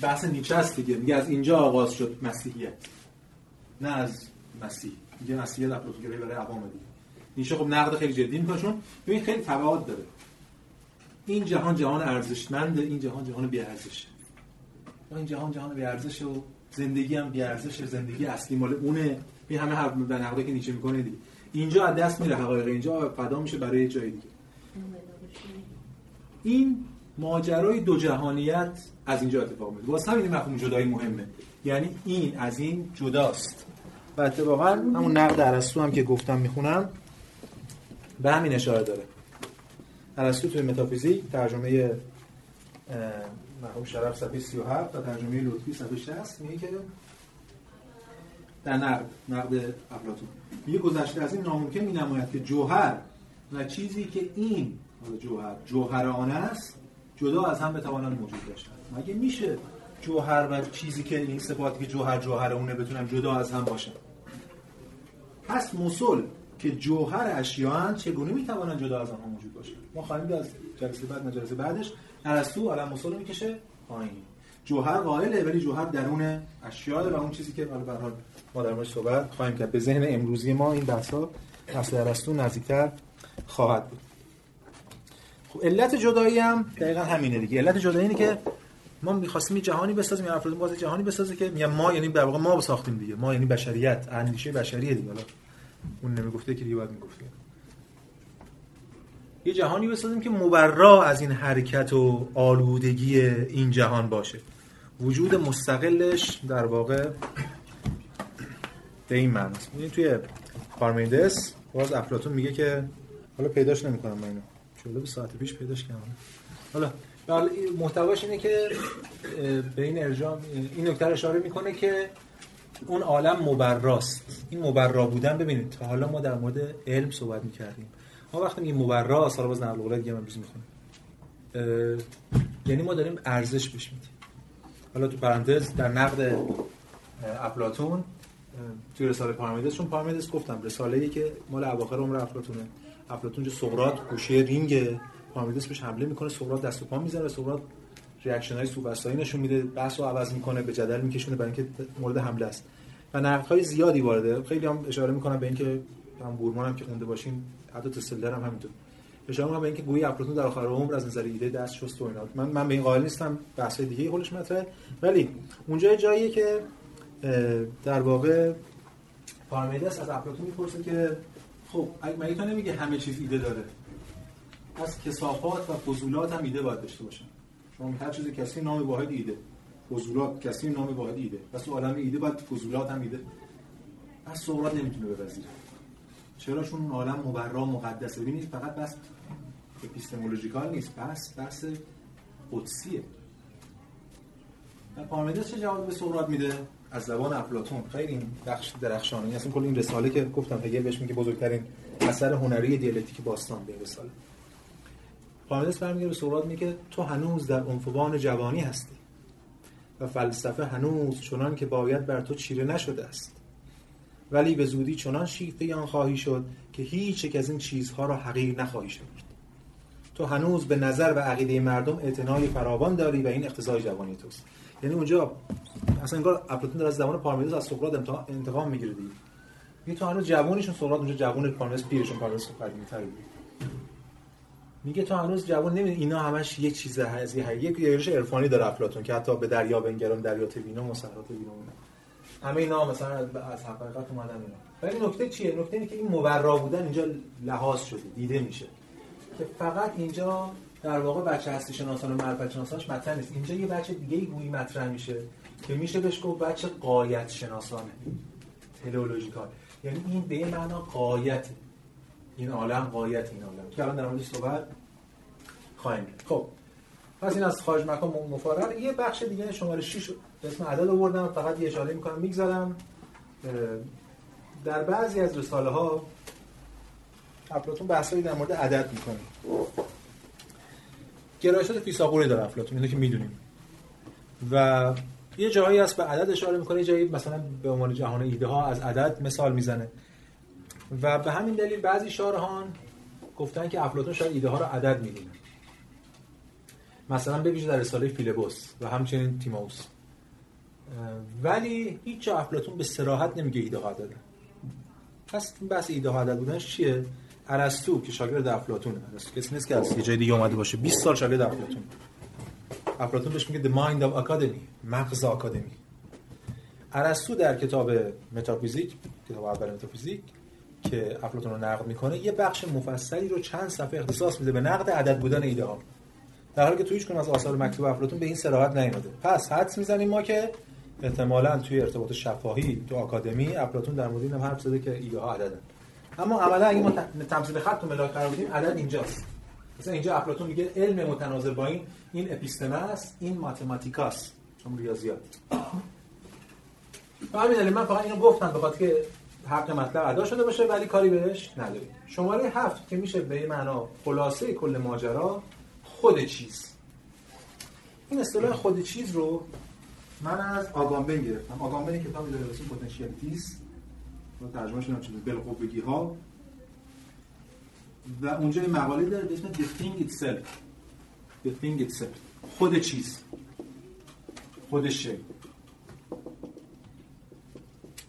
بحث نیچه است دیگه. میگه از اینجا آغاز شد مسیحیت. نه از مسیح. میگه مسیحیت افلاطون گرایی برای عوام دیگه. نیچه خب نقد خیلی جدی می‌کنه چون ببین خیلی تبعات داره. این جهان جهان ارزشمند این جهان جهان بی ارزشه این جهان جهان بی ارزشه و زندگی هم بی ارزشه زندگی اصلی مال اونه. این همه حرف در نقدی که نیچه می‌کنه دیگه. اینجا از دست میره حقایق. اینجا فدا میشه برای جای دیگه. این ماجرای دو جهانیت از اینجا اتفاق میفته واسه همین مفهوم جدایی مهمه. یعنی این از این جداست. و اتفاقا همون نقد ارسطو هم که گفتم می‌خونم به همین اشاره داره. ارسطو توی متافیزیک ترجمه مرحوم شرف صفحه 37 و ترجمه لطفی صفحه 60 میگه که در نقد نقد افلاطون. میگه گذشته از این ناممکن می نماید که جوهر و چیزی که این جوهر جوهر آن است جدا از هم بتوانند موجود باشند. مگه میشه جوهر و چیزی که این صفاتی که جوهر جوهر اونه بتونن جدا از هم باشن؟ پس مسل که جوهر اشیاء چگونه می‌توانند جدا از آنها موجود باشند؟ ما خواهیم از جلسه بعد جلسه بعدش ارسطو علم مسل می‌کشه پایین. جوهر قائله ولی جوهر درون اشیاء و اون چیزی که به حال ما در موردش صحبت خواهیم کرد. به ذهن امروزی ما این بحثا اصل ارسطو نزدیکتر خواهد بود. خب علت جدایی هم دقیقا همینه دیگه. علت جدایی اینه که ما می‌خواستیم جهانی بسازیم یا افراد باز جهانی بسازه که میگم ما یعنی در واقع ما ساختیم دیگه. ما یعنی بشریت اندیشه بشریه دیگه. حالا اون نمی‌گفته که دیگه باید می‌گفته. یه جهانی بسازیم که مبرا از این حرکت و آلودگی این جهان باشه. وجود مستقلش در واقع به این معنی است توی پارمیدس باز افلاطون میگه که حالا پیداش نمی‌کنم من اینو. به ساعت پیش پیداش کردم. حالا بله محتواش اینه که به این ارجاع این نکته اشاره می‌کنه که اون عالم مبراست. این مبرا بودن ببینید تا حالا ما در مورد علم صحبت می‌کردیم. ما وقتی میگیم مبراست حالا باز نقل قول دیگه من می‌خونم. یعنی ما داریم ارزش بهش میدیم. حالا تو پرانتز در نقد افلاطون توی رساله پارمنیدس چون پارمنیدس گفتم رساله ای که مال اواخر عمر افلاطونه. افلاطون سقراط گوشه رینگ پارمنیدس بهش حمله می‌کنه سقراط دست و پا می‌زنه سقراط reaction های سوفسطایی نشون میده بحث رو عوض می‌کنه به جدل میکشونه برای اینکه مورد حمله است. و نقد های زیادی وارده. خیلی هم اشاره می‌کنم به اینکه هم بورمان هم که خونده باشین حتی تسلر هم همینطور. اشاره می‌کنم به اینکه گویی افلاطون در آخر عمر از نظر ایده دست شست و اینا. من من به این قائل نیستم بحث دیگه خودش مطرحه. ولی اونجا جاییه که در واقع پارمیدس از افلاطون می‌پرسه که خب مگه تو نمیگه همه چیز ایده داره؟ از کسافات و فضولات هم ایده باید داشته باشن. شما هر چیز کسی نام واحد ایده. فضولات کسی نام واحد ایده. پس تو عالم ایده باید فضولات هم ایده. پس سقراط نمی‌تونه بپذیره. چرا؟ چون عالم مبرا مقدسه ببینید فقط بحث epistemological نیست بحث بحث قدسیه. و پارمنیدس چه جواب به سقراط میده؟ از زبان افلاطون خیلی بخش درخشانه. اصلا کل این رساله که گفتم هگل بهش میگه بزرگترین اثر هنری دیالکتیک باستان به رساله. پارمنیدس برمیگه به سقراط میگه تو هنوز در عنفوان جوانی هستی و فلسفه هنوز چنان که باید بر تو چیره نشده است. ولی به زودی چنان شیفته آن خواهی شد که هیچ یک از این چیزها را حقیر نخواهی شد تو هنوز به نظر و عقیده مردم اعتنای فراوان داری و این اقتضای جوانی توست. یعنی اونجا اصلا انگار افلاطون در از زمان پارمیدس از سقراط انتقام می‌گیره دیگه. میگه تو هنوز جوانیشون سقراط اونجا جوان پارمیدس پیرشون پارمیدس قدیمی‌تره میگه تو هنوز جوان نمی اینا همش یه چیز هزی یک یارش عرفانی داره افلاطون که حتی به دریا بنگرم دریا تبینم و صحرا تبینم همه اینا مثلا از حقیقت اومدن اینا. ولی نکته چیه؟ نکته اینه که این مورا بودن اینجا لحاظ شده دیده میشه. که فقط اینجا در واقع بچه هستی شناسان و معرفت شناسانش مطرح نیست. اینجا یه بچه دیگه ای گویی مطرح میشه که میشه بهش گفت بچه قایت شناسانه تلئولوژیکال یعنی این به معنا قایت. این عالم قایت این عالم. که الان در موردش صحبت خواهیم. خب. پس این از خارج مکان مفارق یه بخش دیگه شماره 6 اسم عدد آوردم فقط یه اشاره می‌کنم. می‌گذارم در بعضی از رساله ها افلاطون بحثایی در مورد عدد می‌کنه. گرایشات فیثاغوری داره افلاطون اینو که می‌دونیم. و یه جایی هست به عدد اشاره می‌کنه یه جایی مثلا به عنوان جهان ایده ها از عدد مثال می‌زنه. و به همین دلیل بعضی شارهان گفتن که افلاطون شاید ایده ها رو عدد می‌دونه. مثلا ببینید در رساله فیلبوس و همچنین تیموس. ولی هیچ جا افلاطون به سراحت نمیگه ایده ها عدد پس این بحث ایده ها بودنش چیه؟ ارسطو که شاگرد افلاطونه. ارسطو کسی نیست که از یه جای دیگه اومده باشه. 20 سال شاگرد افلاطون. افلاطون بهش میگه the mind of academy مغز آکادمی. ارسطو در کتاب متافیزیک کتاب اول متافیزیک که افلاطون رو نقد می‌کنه یه بخش مفصلی رو چند صفحه اختصاص میده به نقد عدد بودن ایده ها. در حالی که توی هیچ از آثار مکتوب افلاطون به این صراحت نیومده. پس حدس می‌زنیم ما که احتمالاً توی ارتباط شفاهی تو آکادمی افلاطون در مورد هم حرف زده که ایده ها عددن. اما عملا اگه ما تمثیل خط تو ملاک قرار بدیم عدد اینجاست. مثلا اینجا افلاطون میگه علم متناظر با این این اپیستمه است این ماتماتیکاست چون ریاضیات. همین من فقط اینو گفتم بخاطر که حق مطلب ادا شده باشه ولی کاری بهش نداریم. شماره هفت که میشه به معنا خلاصه کل ماجرا خود چیز. این اصطلاح خود چیز رو من از آگامبن گرفتم. آگامبن کتابی داره واسه Potentialities رو ترجمه شده چیزی بالقوگی ها و اونجا این مقاله داره به اسم The Thing Itself. The Thing Itself. خود چیز. خود شی.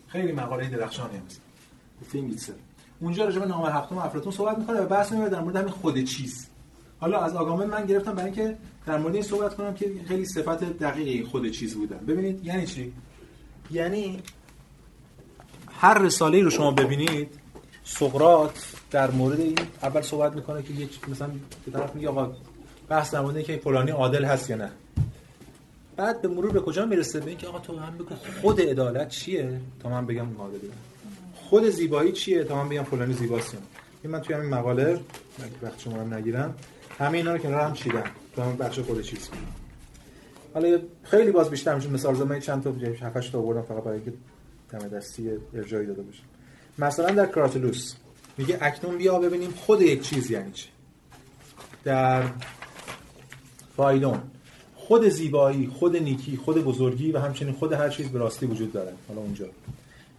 خیلی مقاله درخشانی هست Thing Itself اونجا راجع به نام هفتم افلاطون صحبت می‌کنه و بحث می‌کنه در مورد همین خود چیز. حالا از آگامن من گرفتم برای اینکه در مورد این صحبت کنم که خیلی صفت دقیقی خود چیز بودن. ببینید یعنی چی؟ یعنی هر رساله رو شما ببینید سقراط در مورد این اول صحبت می‌کنه که یک مثلا به طرف میگه آقا بحث در مورد اینکه فلانی عادل هست یا نه. بعد به مرور به کجا می‌رسه؟ به اینکه آقا تو من بگو خود عدالت چیه؟ تا من بگم عادلی خود زیبایی چیه؟ تا من بگم فلانی زیباست این من توی همین مقاله وقت شما هم نگیرم. همه اینا رو کنار هم چیدم تو همون بخش خود چیز. حالا خیلی باز بیشتر میشه. مثال زمان چند تا 7 تا آوردم فقط برای اینکه دم دستی ارجایی داده باشه مثلا در کراتولوس میگه اکنون بیا ببینیم خود یک چیز یعنی چی. در فایدون خود زیبایی خود نیکی خود بزرگی و همچنین خود هر چیز به راستی وجود دارد حالا اونجا.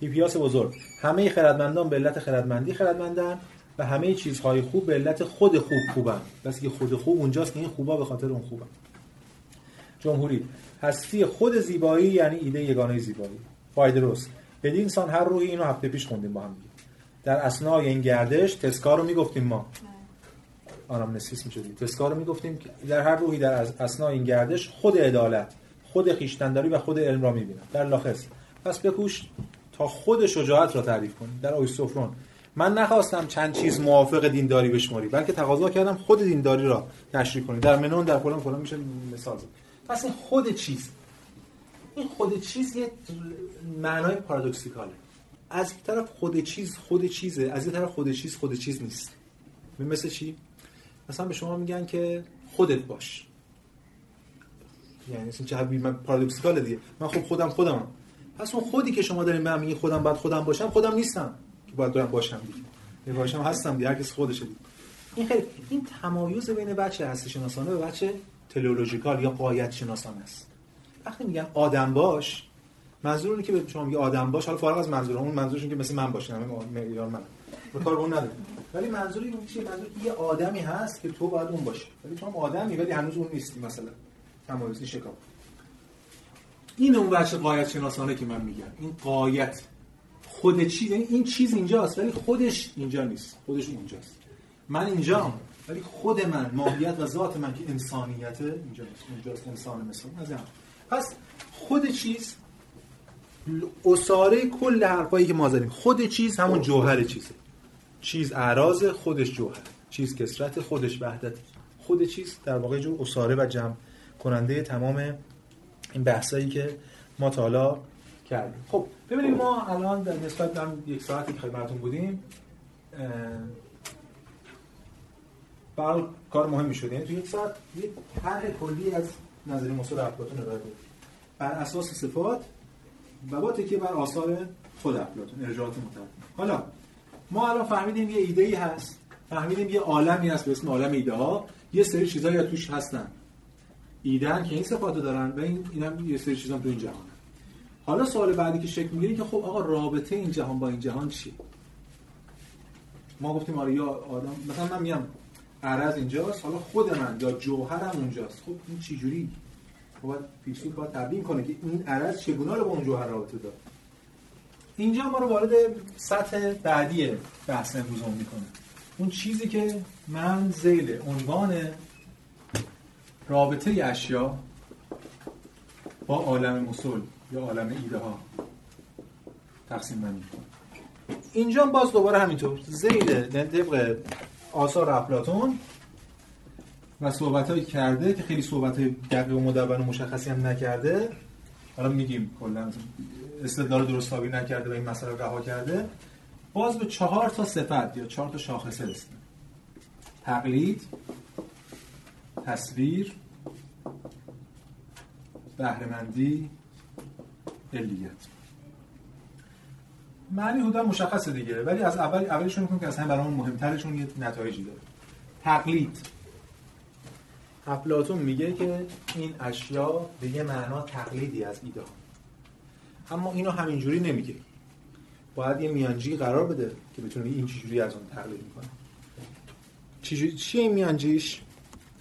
هیپیاس بزرگ. همه خردمندان به علت خردمندی خردمندن. و همه چیزهای خوب به علت خود خوب خوبن. بس که خود خوب اونجاست که این خوبا به خاطر اون خوبن. جمهوری هستی خود زیبایی یعنی ایده یگانه زیبایی. فایدروس بدینسان هر روحی اینو هفته پیش خوندیم با هم در اسنای این گردش تسکا رو می‌گفتیم ما. آنامنسیس می‌شدیم تسکا رو می‌گفتیم در هر روحی در اسنای این گردش خود عدالت خود خیشتنداری و خود علم را می‌بینم در لاخص. پس بکوش تا خود شجاعت را تعریف کنیم. در اویسوفرون من نخواستم چند چیز موافق دینداری بشماری بلکه تقاضا کردم خود دینداری را تشریح کنیم در منون در فلان فلان میشه مثال زد. پس این خود چیز این خود چیز یه معنای پارادوکسیکاله. از یک طرف خود چیز خود چیزه. از یک طرف خود چیز خود چیز نیست. مثل چی؟ مثلا به شما میگن که خودت باش. یعنی این چه من پارادوکسیکاله دیگه. من خب خودم خودم پس اون خودی که شما دارین به من میگین خودم باید خودم باشم خودم نیستم. باید دارم باشم دیگه. باشم هستم دیگه هر کس خودشه دیگه. این خیلی این تمایز بین بچه هستی شناسانه و بچه تلئولوژیکال یا قایت شناسانه است. وقتی میگن آدم باش منظور اونه که به شما میگه آدم باش حالا فارغ از منظور اون منظورشون که مثل من باشه همه معیار من. به کار اون نداره ولی منظوری اون چیه منظور یه آدمی هست که تو باید اون باشی. ولی تو هم آدمی ولی هنوز اون نیستی مثلا. تمایزی شکاف این اون بچه قایت شناسانه که من میگم. این قایت. خود چیز یعنی این چیز اینجاست ولی خودش اینجا نیست. خودش اونجاست من اینجام ولی خود من ماهیت و ذات من که انسانیت اینجا نیست. اونجاست انسان مثل از پس خود چیز اصاره کل حرفایی که ما زدیم. خود چیز همون جوهر چیزه. چیز اعراض خودش جوهر. چیز کسرت خودش وحدت. خود چیز در واقع جو اصاره و جمع کننده تمام این بحثایی که ما تا حالا کردیم. خب ببینید ما الان در نسبت به یک ساعتی که خدمتتون بودیم برای کار مهمی شده یعنی تو یک ساعت یک طرح کلی از نظریه مصول افلاطون ارائه بر اساس صفات و با تکیه بر آثار خود افلاطون ارجاعات متعدد. حالا ما الان فهمیدیم یه ایده ای هست. فهمیدیم یه عالمی هست به اسم عالم ایده ها یه سری چیزایی توش هستن. ایدن که این صفاتو دارن و این اینم یه سری چیزا تو این جهان. حالا سوال بعدی که شکل می‌گیره که خب آقا رابطه این جهان با این جهان چیه؟ ما گفتیم آره یا آدم مثلا من میام عرض اینجاست حالا خود من یا جوهرم اونجاست. خب این چه جوری خب باید فیلسوف باید تبیین کنه که این عرض چگونه رو با اون جوهر رابطه داره؟ اینجا ما رو وارد سطح بعدی بحث امروز می‌کنه. اون چیزی که من زیل عنوان رابطه اشیا با عالم مسل یا عالم ایده ها. تقسیم بندی. اینجا باز دوباره همینطور. زیل طبق آثار افلاتون و صحبت کرده که خیلی صحبت های دقیق و مدون و مشخصی هم نکرده حالا میگیم کلا استدلال درست نکرده و این مسئله رها کرده باز به چهار تا صفت یا چهار تا شاخصه رسیدیم. تقلید تصویر بهرهمندی علیت معنی حدودا مشخصه دیگه ولی از اول اولشون می‌کنم که از هم برامون مهمترشون یه نتایجی داره. تقلید. افلاطون میگه که این اشیا به یه معنا تقلیدی از ایده اما اینو همینجوری نمیگه. باید یه میانجی قرار بده که بتونه این چجوری از اون تقلید می‌کنه. چیه این میانجیش؟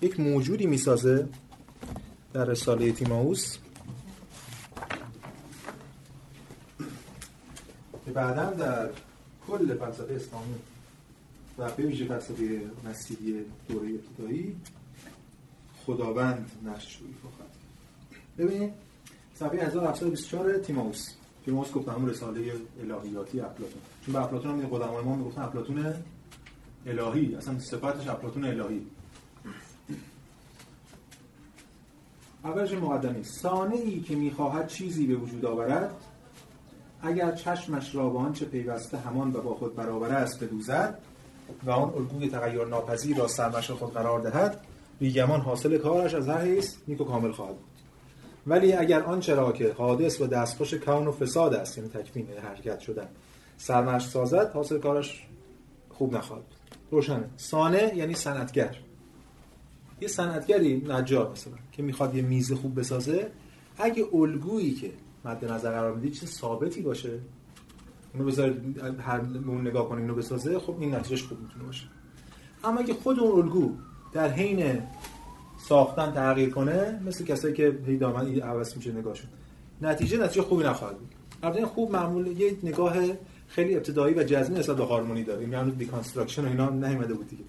یک موجودی می‌سازه در رساله تیماوس. که بعدا در کل فلسفه اسلامی و به ویژه فلسفه مسیحی دوره ابتدایی خداوند نقش روی خواهد ببینید صفحه 1724 تیماوس. تیماوس گفت همون رساله الهیاتی افلاطون چون به افلاطون هم قدمای ما می‌گفتن افلاطون الهی. اصلا صفاتش افلاطون الهی. اولش مقدمی ای که می‌خواهد چیزی به وجود آورد اگر چشمش را به آنچه پیوسته همان و با خود برابر است بدوزد و آن الگوی تغییر ناپذیر را سرمش خود قرار دهد بیگمان حاصل کارش از هر حیث نیک و کامل خواهد بود. ولی اگر آن چرا که حادث و دستخوش کون و فساد است یعنی تکوین حرکت شدن سرمشق سازد حاصل کارش خوب نخواهد روشنه. سانه یعنی صنعتگر. یه صنعتگری نجار مثلا که می‌خواد یه میز خوب بسازه اگه الگویی که مد نظر قرار میدی چیز ثابتی باشه؟ اونو بذارید هر اون نگاه کنه اینو بسازه خب این نتیجهش خوب می‌تونه باشه. اما اگه خود اون الگو در حین ساختن تغییر کنه مثل کسایی که هی دامن عوض میشه نگاهشون نتیجه نتیجه خوبی نخواهد بود. البته خوب معمول یه نگاه خیلی ابتدایی و جزمی نسبت به هارمونی داره یعنی هنوز deconstruction و اینا نیومده بود دیگه.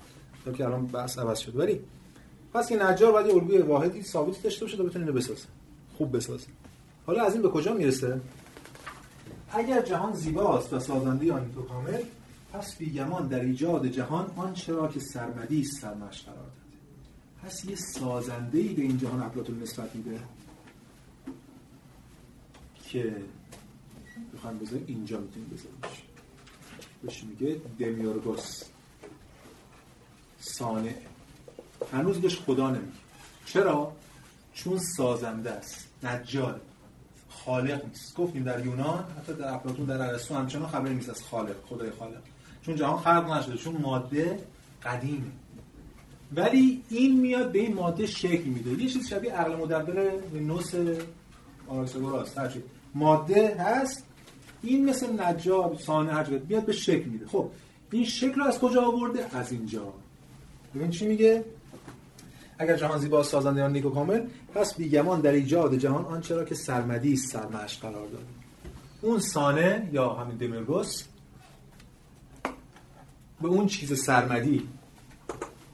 که الان بحث عوض شد. ولی پس این نجار باید الگوی واحدی ثابت داشته باشه تا بتونه اینو بسازه. خوب بسازه. حالا از این به کجا می‌رسه؟ اگر جهان زیباست و سازنده آن تو کامل پس بیگمان در ایجاد جهان آن چرا که سرمدی است سرمش قرار داده پس یه سازنده ای به این جهان افلاطون نسبت میده. که بخوام بذاریم اینجا می‌تونیم بذاریمش بهش میگه دمیورگوس. سانه هنوز بهش خدا نمیگه. چرا؟ چون سازنده است. نجاره خالق نیست. گفتیم در یونان حتی در افلاطون در ارسطو همچنان خبری نیست از خالق خدای خالق. چون جهان خلق نشده چون ماده قدیمه. ولی این میاد به این ماده شکل میده. یه چیز شبیه عقل مدبر نوس آرکسگوراس هرچی ماده هست این مثل نجار سانه هر میاد به شکل میده. خب این شکل رو از کجا آورده؟ از اینجا. ببین چی میگه؟ اگر جهان زیبا سازنده نیک و کامل پس بیگمان در ایجاد جهان آنچه را که سرمدی است قرار داده اون سانه یا همین دمیرگوس به اون چیز سرمدی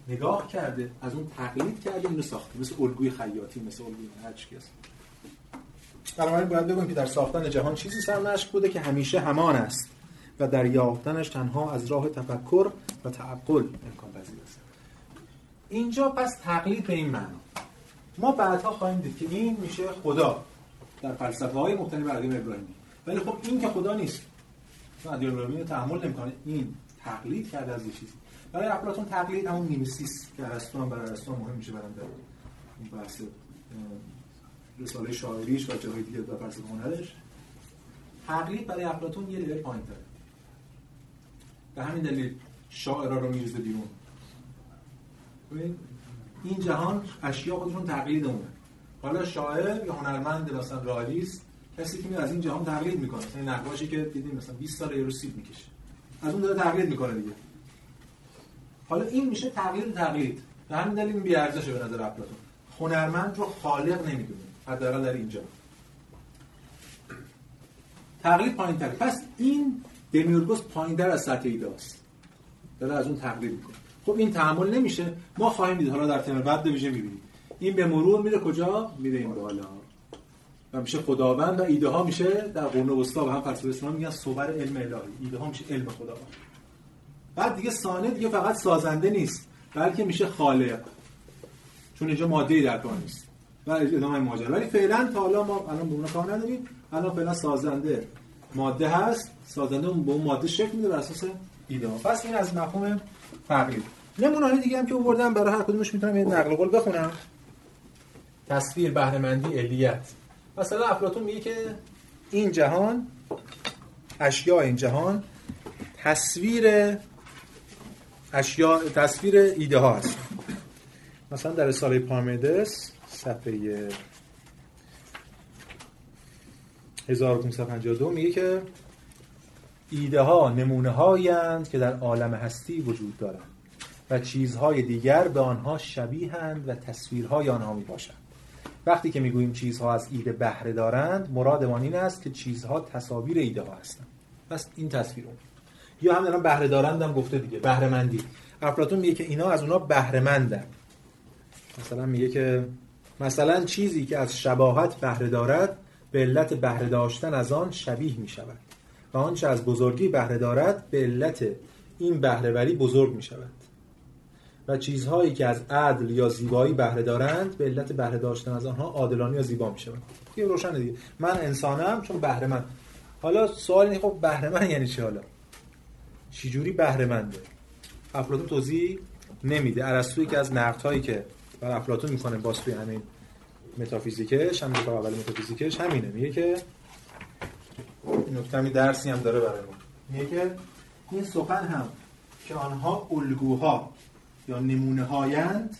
نگاه کرده از اون تقلید کرده اینو ساخته مثل الگوی خیاطی مثل الگوی هر چی هست. بنابراین باید بگویم که در ساختن جهان چیزی سرمشق بوده که همیشه همان است و در یافتنش تنها از راه تفکر و تعقل امکان پذیر است. اینجا پس تقلید به این معنا. ما بعدها خواهیم دید که این میشه خدا در فلسفه های مختلف ادیان ابراهیمی. ولی خب این که خدا نیست. ادیان ابراهیمی تحمل نمی‌کنه. این تقلید کرده از چیزی. برای افلاطون تقلید همون نیمسیس که ارسطو هم برای ارسطو مهم میشه برام در این بحث رساله شاعریش و جاهای دیگه در فلسفه هنرش. تقلید برای افلاطون یه لیول پایین داره به همین دلیل شاعرها رو میرزه بیرون. این جهان اشیا خودشون تقلید اونه. حالا شاعر یا هنرمند مثلا رالیست کسی که میاد از این جهان تقلید می‌کنه. مثلا نقاشی که دیدیم مثلا 20 سال یه رو سیب می‌کشه. از اون داره تقلید می‌کنه دیگه. حالا این میشه تقلید تقلید. به همین دلیل بی ارزشه به نظر افلاطون هنرمند رو خالق نمی‌دونه. حداقل در اینجا. تقلید پایین تر پس این دمیورگوس پایین تر از سطح ایده است داره از اون تقلید می‌کنه. خب این تحمل نمیشه. ما خواهیم دید. حالا در تم بعد ویژه می‌بینیم. این به مرور میره کجا؟ میره این بالا. و میشه خداوند و ایده ها میشه در قرون وسطا و هم فلسفه اسلام میگن صور علم الهی. ایده ها میشه علم خداوند. بعد دیگه سانه دیگه فقط سازنده نیست بلکه میشه خالق. چون اینجا ماده در کار نیست. و ادامه ماجرا. ولی فعلا تا حالا ما الان به اون کار نداریم. الان فعلا سازنده ماده هست. سازنده به اون ماده شکل میده بر اساس ایده پس این از مفهوم تقلید نمونه دیگه هم که آوردم برای هر کدومش می‌تونم یه نقل قول بخونم. تصویر بهره‌مندی علیت. مثلا افلاطون میگه که این جهان اشیاء این جهان تصویر اشیاء تصویر ایده ها هست مثلا در رساله پارمیدس صفحه 1552 میگه که ایده ها نمونه که در عالم هستی وجود دارند و چیزهای دیگر به آنها شبیهند و تصویرهای آنها می باشند وقتی که می‌گوییم چیزها از ایده بهره دارند مرادمان این است که چیزها تصاویر ایده ها هستند. پس این تصویر اون یا هم دارن بهره دارند هم گفته دیگه بهره مندی افلاطون میگه که اینا از اونها بهره مندن مثلا میگه که مثلا چیزی که از شباهت بهره دارد به علت بهره داشتن از آن شبیه می شود و آنچه از بزرگی بهره دارد به علت این بهرهوری بزرگ می شود و چیزهایی که از عدل یا زیبایی بهره دارند به علت بهره داشتن از آنها عادلانه یا زیبا می شود دیگه روشن دیگه. من انسانم چون بهره من. حالا سوال اینه خب بهره من یعنی چی حالا؟ چجوری بهره منده افلاطون توضیح نمیده. ارسطو که از نقدهایی که و افلاطون می‌کنه باز توی همین متافیزیکش همین اول متافیزیکش همینه. میگه که این نکته همین درسی هم داره برای ما. میگه که این سخن هم که آنها الگوها یا نمونه هایند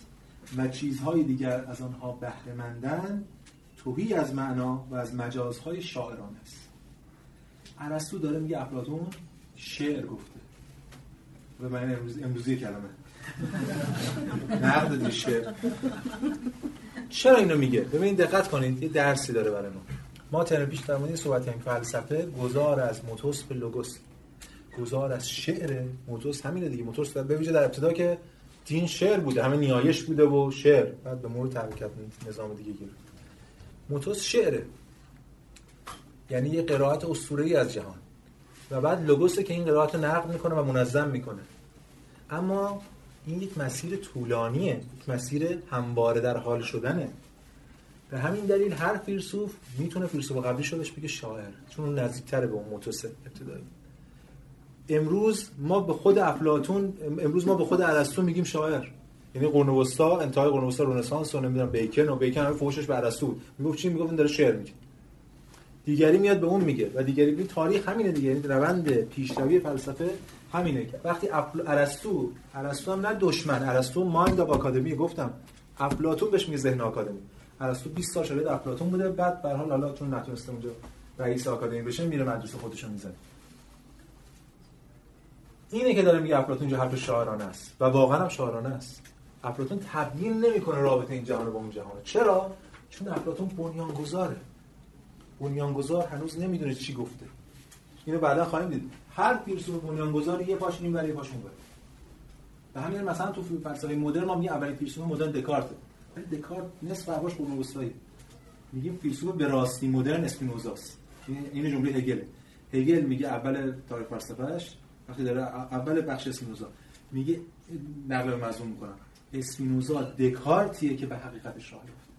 و چیزهای دیگر از آنها بهره مندند توهی از معنا و از مجازهای شاعران است. ارسطو داره میگه افلاطون شعر گفته. به من امروز امروزی کلمه. نقد شعر. چرا اینو میگه؟ ببینید دقت کنید یه درسی داره برای ما. ما ترم پیش در مورد صحبت کردیم فلسفه گذار از موتوس به لوگوس گذار از شعر موتوس همینه دیگه. موتوس به ویژه در ابتدا که دین شعر بوده همه نیایش بوده و شعر. بعد به مورد حرکت نظام دیگه گرفت. موتوس شعره یعنی یه قرائت اسطوره‌ای از جهان. و بعد لوگوسه که این قرائت رو نقد می‌کنه و منظم می‌کنه. اما این یک مسیر طولانیه یک مسیر همواره در حال شدنه. به همین دلیل هر فیلسوف می‌تونه فیلسوف قبلی شدش بگه شاعر چون اون نزدیکتره به اون موتوس ابتدایی. امروز ما به خود افلاطون امروز ما به خود ارسطو میگیم شاعر. یعنی قرن وسطا انتهای قرن وسطا رنسانس و نمی‌دونم بیکن و بیکن هم فوشش به ارسطو می‌گفت چی؟ می‌گفت داره شعر میگه. دیگری میاد به اون میگه و دیگری بی تاریخ همینه دیگه یعنی روند پیشروی فلسفه همینه وقتی ارسطو ارسطو هم نه دشمن ارسطو مایند اف آکادمی گفتم. افلاطون بهش میگه ذهن آکادمی. ارسطو 20 سال شاگرد افلاطون بوده. بعد به حال حالا چون نتونسته اونجا رئیس آکادمی بشه میره مدرسه خودشو می‌زنه. اینه که داره میگه افلاطون اینجا حرف شاعرانه است. و واقعا هم شاعرانه است. افلاطون تبیین نمی‌کنه رابطه این جهان با اون جهان. چرا؟ چون افلاطون بنیانگذاره. بنیانگذار هنوز نمی‌دونه چی گفته. اینو بعدا خواهیم دید. هر فیلسوف بنیانگذار یه پاش این برای پاش اون به همین مثلا تو فلسفه مدرن ما میگیم اولین فیلسوف مدرن دکارت ولی دکارت نصف حرفاش قرون وسطایی میگیم فیلسوف به راستی مدرن اسپینوزاست این جمله هگل. هگل میگه اول تاریخ فلسفهش وقتی داره اول بخش اسپینوزا. میگه نقل مضمون می‌کنم. اسپینوزا دکارتیه که به حقیقتش راه یافت.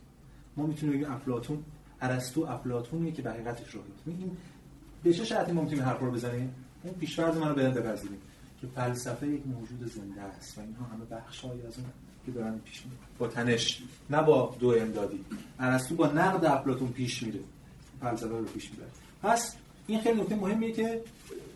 ما می‌تونیم بگیم افلاطون ارسطو افلاطونیه که به حقیقتش راه یافت. این به چه شرطی ما می‌تونیم حرف رو بزنیم؟ اون پیشفرض منو بدن بپذیریم که فلسفه یک موجود زنده است و اینها همه بخشایی از اون که دارن پیش میره با تنش نه با دو امدادی. ارسطو با نقد افلاطون پیش میره. فلسفه رو پیش میره پس این خیلی نکته مهمیه که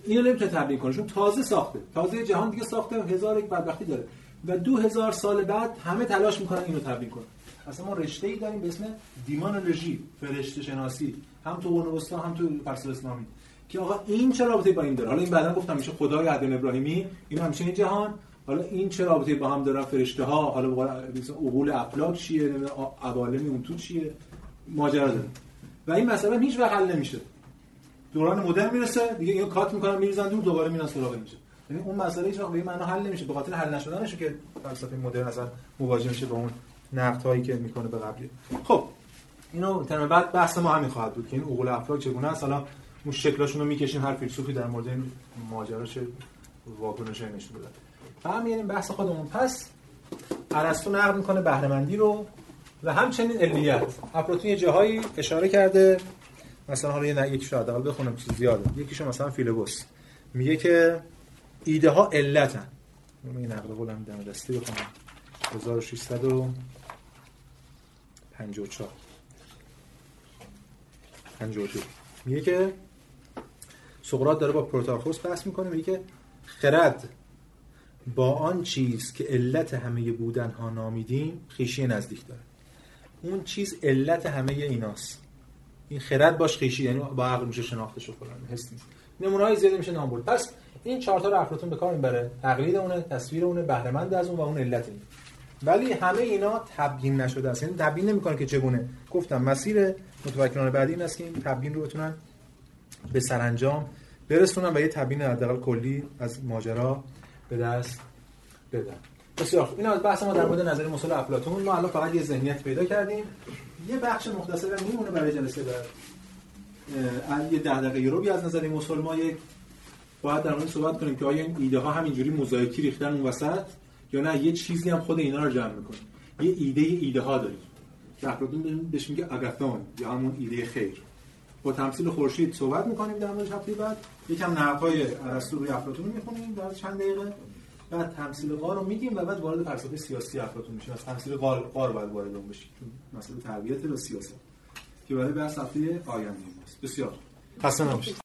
اینو نمی‌تونه تبیین کنه چون تازه ساخته. تازه جهان دیگه ساخته هزار یک بدبختی داره. و دو هزار سال بعد همه تلاش می‌کنن اینو تبیین کنن. اصلا ما رشته ای داریم به اسم دیمانولوژی فرشته شناسی. هم تو قرون وسطا هم تو فلسفه اسلامی. که آقا این چه رابطه با این داره؟ حالا این بعدا گفتم میشه خدای عدم ابراهیمی این همیشه این جهان حالا این چه رابطه با هم داره فرشته ها حالا مثلا عقول افلاک چیه؟ عوالم اون تو چیه؟ ماجرا داره. و این مسئله هیچ وقت حل نمیشه. دوران مدرن می‌رسه دیگه اینو کات می‌کنن میریزن دور دوباره میرن سراغ میشه. یعنی اون مسئله هیچ وقت به معنا حل نمیشه. به خاطر حل نشدنشه که فلسفه مدرن اصلا مواجه میشه با اون نقدهایی که می‌کنه به قبلی. خب اینو ترم بعد بحث ما همین خواهد بود که این عقول افلاک چگونه است. حالا اون شکلاشون رو می‌کشین هر فیلسوفی در مورد این ماجرا چه واکنشی نشون بده فهمیدیم بحث خودمون. پس ارسطو نقد می‌کنه بهرهمندی رو و همچنین علمیت افلاطون یه جاهایی اشاره کرده مثلا حالا یه یکی شاید حداقل بخونم چیز زیاده. یکیشو مثلا فیلبوس. میگه که ایده ها علتن. من این نقل قولم دم دستی بخونم 1654 52 میگه که سقراط داره با پروتاخوس بحث می‌کنه میگه که خرد با آن چیز که علت همه بودن ها نامیدیم خیشی نزدیک داره. اون چیز علت همه ایناست. این خرد باش خیشی یعنی با عقل میشه شناخته شو فلان حس نیست. نمونه های زیادی میشه نام برد پس این چهار تا رو افلاطون به کار می‌بره. تقلید اونه تصویر اونه بهره از اون و اون علت این. ولی همه اینا تبیین نشده است. یعنی تبیین نمی‌کنه که چگونه. گفتم مسیر متفکران بعدی این است که این تبیین رو بتونن به سرانجام برسونن و یه تبیین حداقل کلی از ماجرا به دست بدن. بسیار خوب. این از بحث ما در مورد نظر مسئول افلاطون. ما الان فقط یه ذهنیت پیدا کردیم. یه بخش مختصر میمونه برای جلسه بعد یه ده دقیقه رو از نظر مسئول ما یک باید در مورد صحبت کنیم که آیا این ایده ها همینجوری موزاییکی ریختن اون وسط یا نه؟ یه چیزی هم خود اینا رو جمع می‌کنه. یه ایده ایده ها داریم. که افلاطون بهش میگه اگاثون یا همون ایده خیر. با تمثیل خورشید صحبت می‌کنیم در مورد هفته بعد. یکم نقدهای ارسطو روی افلاطون می‌خونیم در چند دقیقه. بعد تمثیل قار رو میگیم و بعد وارد فلسفه سیاسی افلاطون میشیم. از تمثیل قار قار باید وارد اون بشیم. چون مسئله تربیت و سیاست که برای بحث هفته آینده ماست. بسیار. خسته نباشید.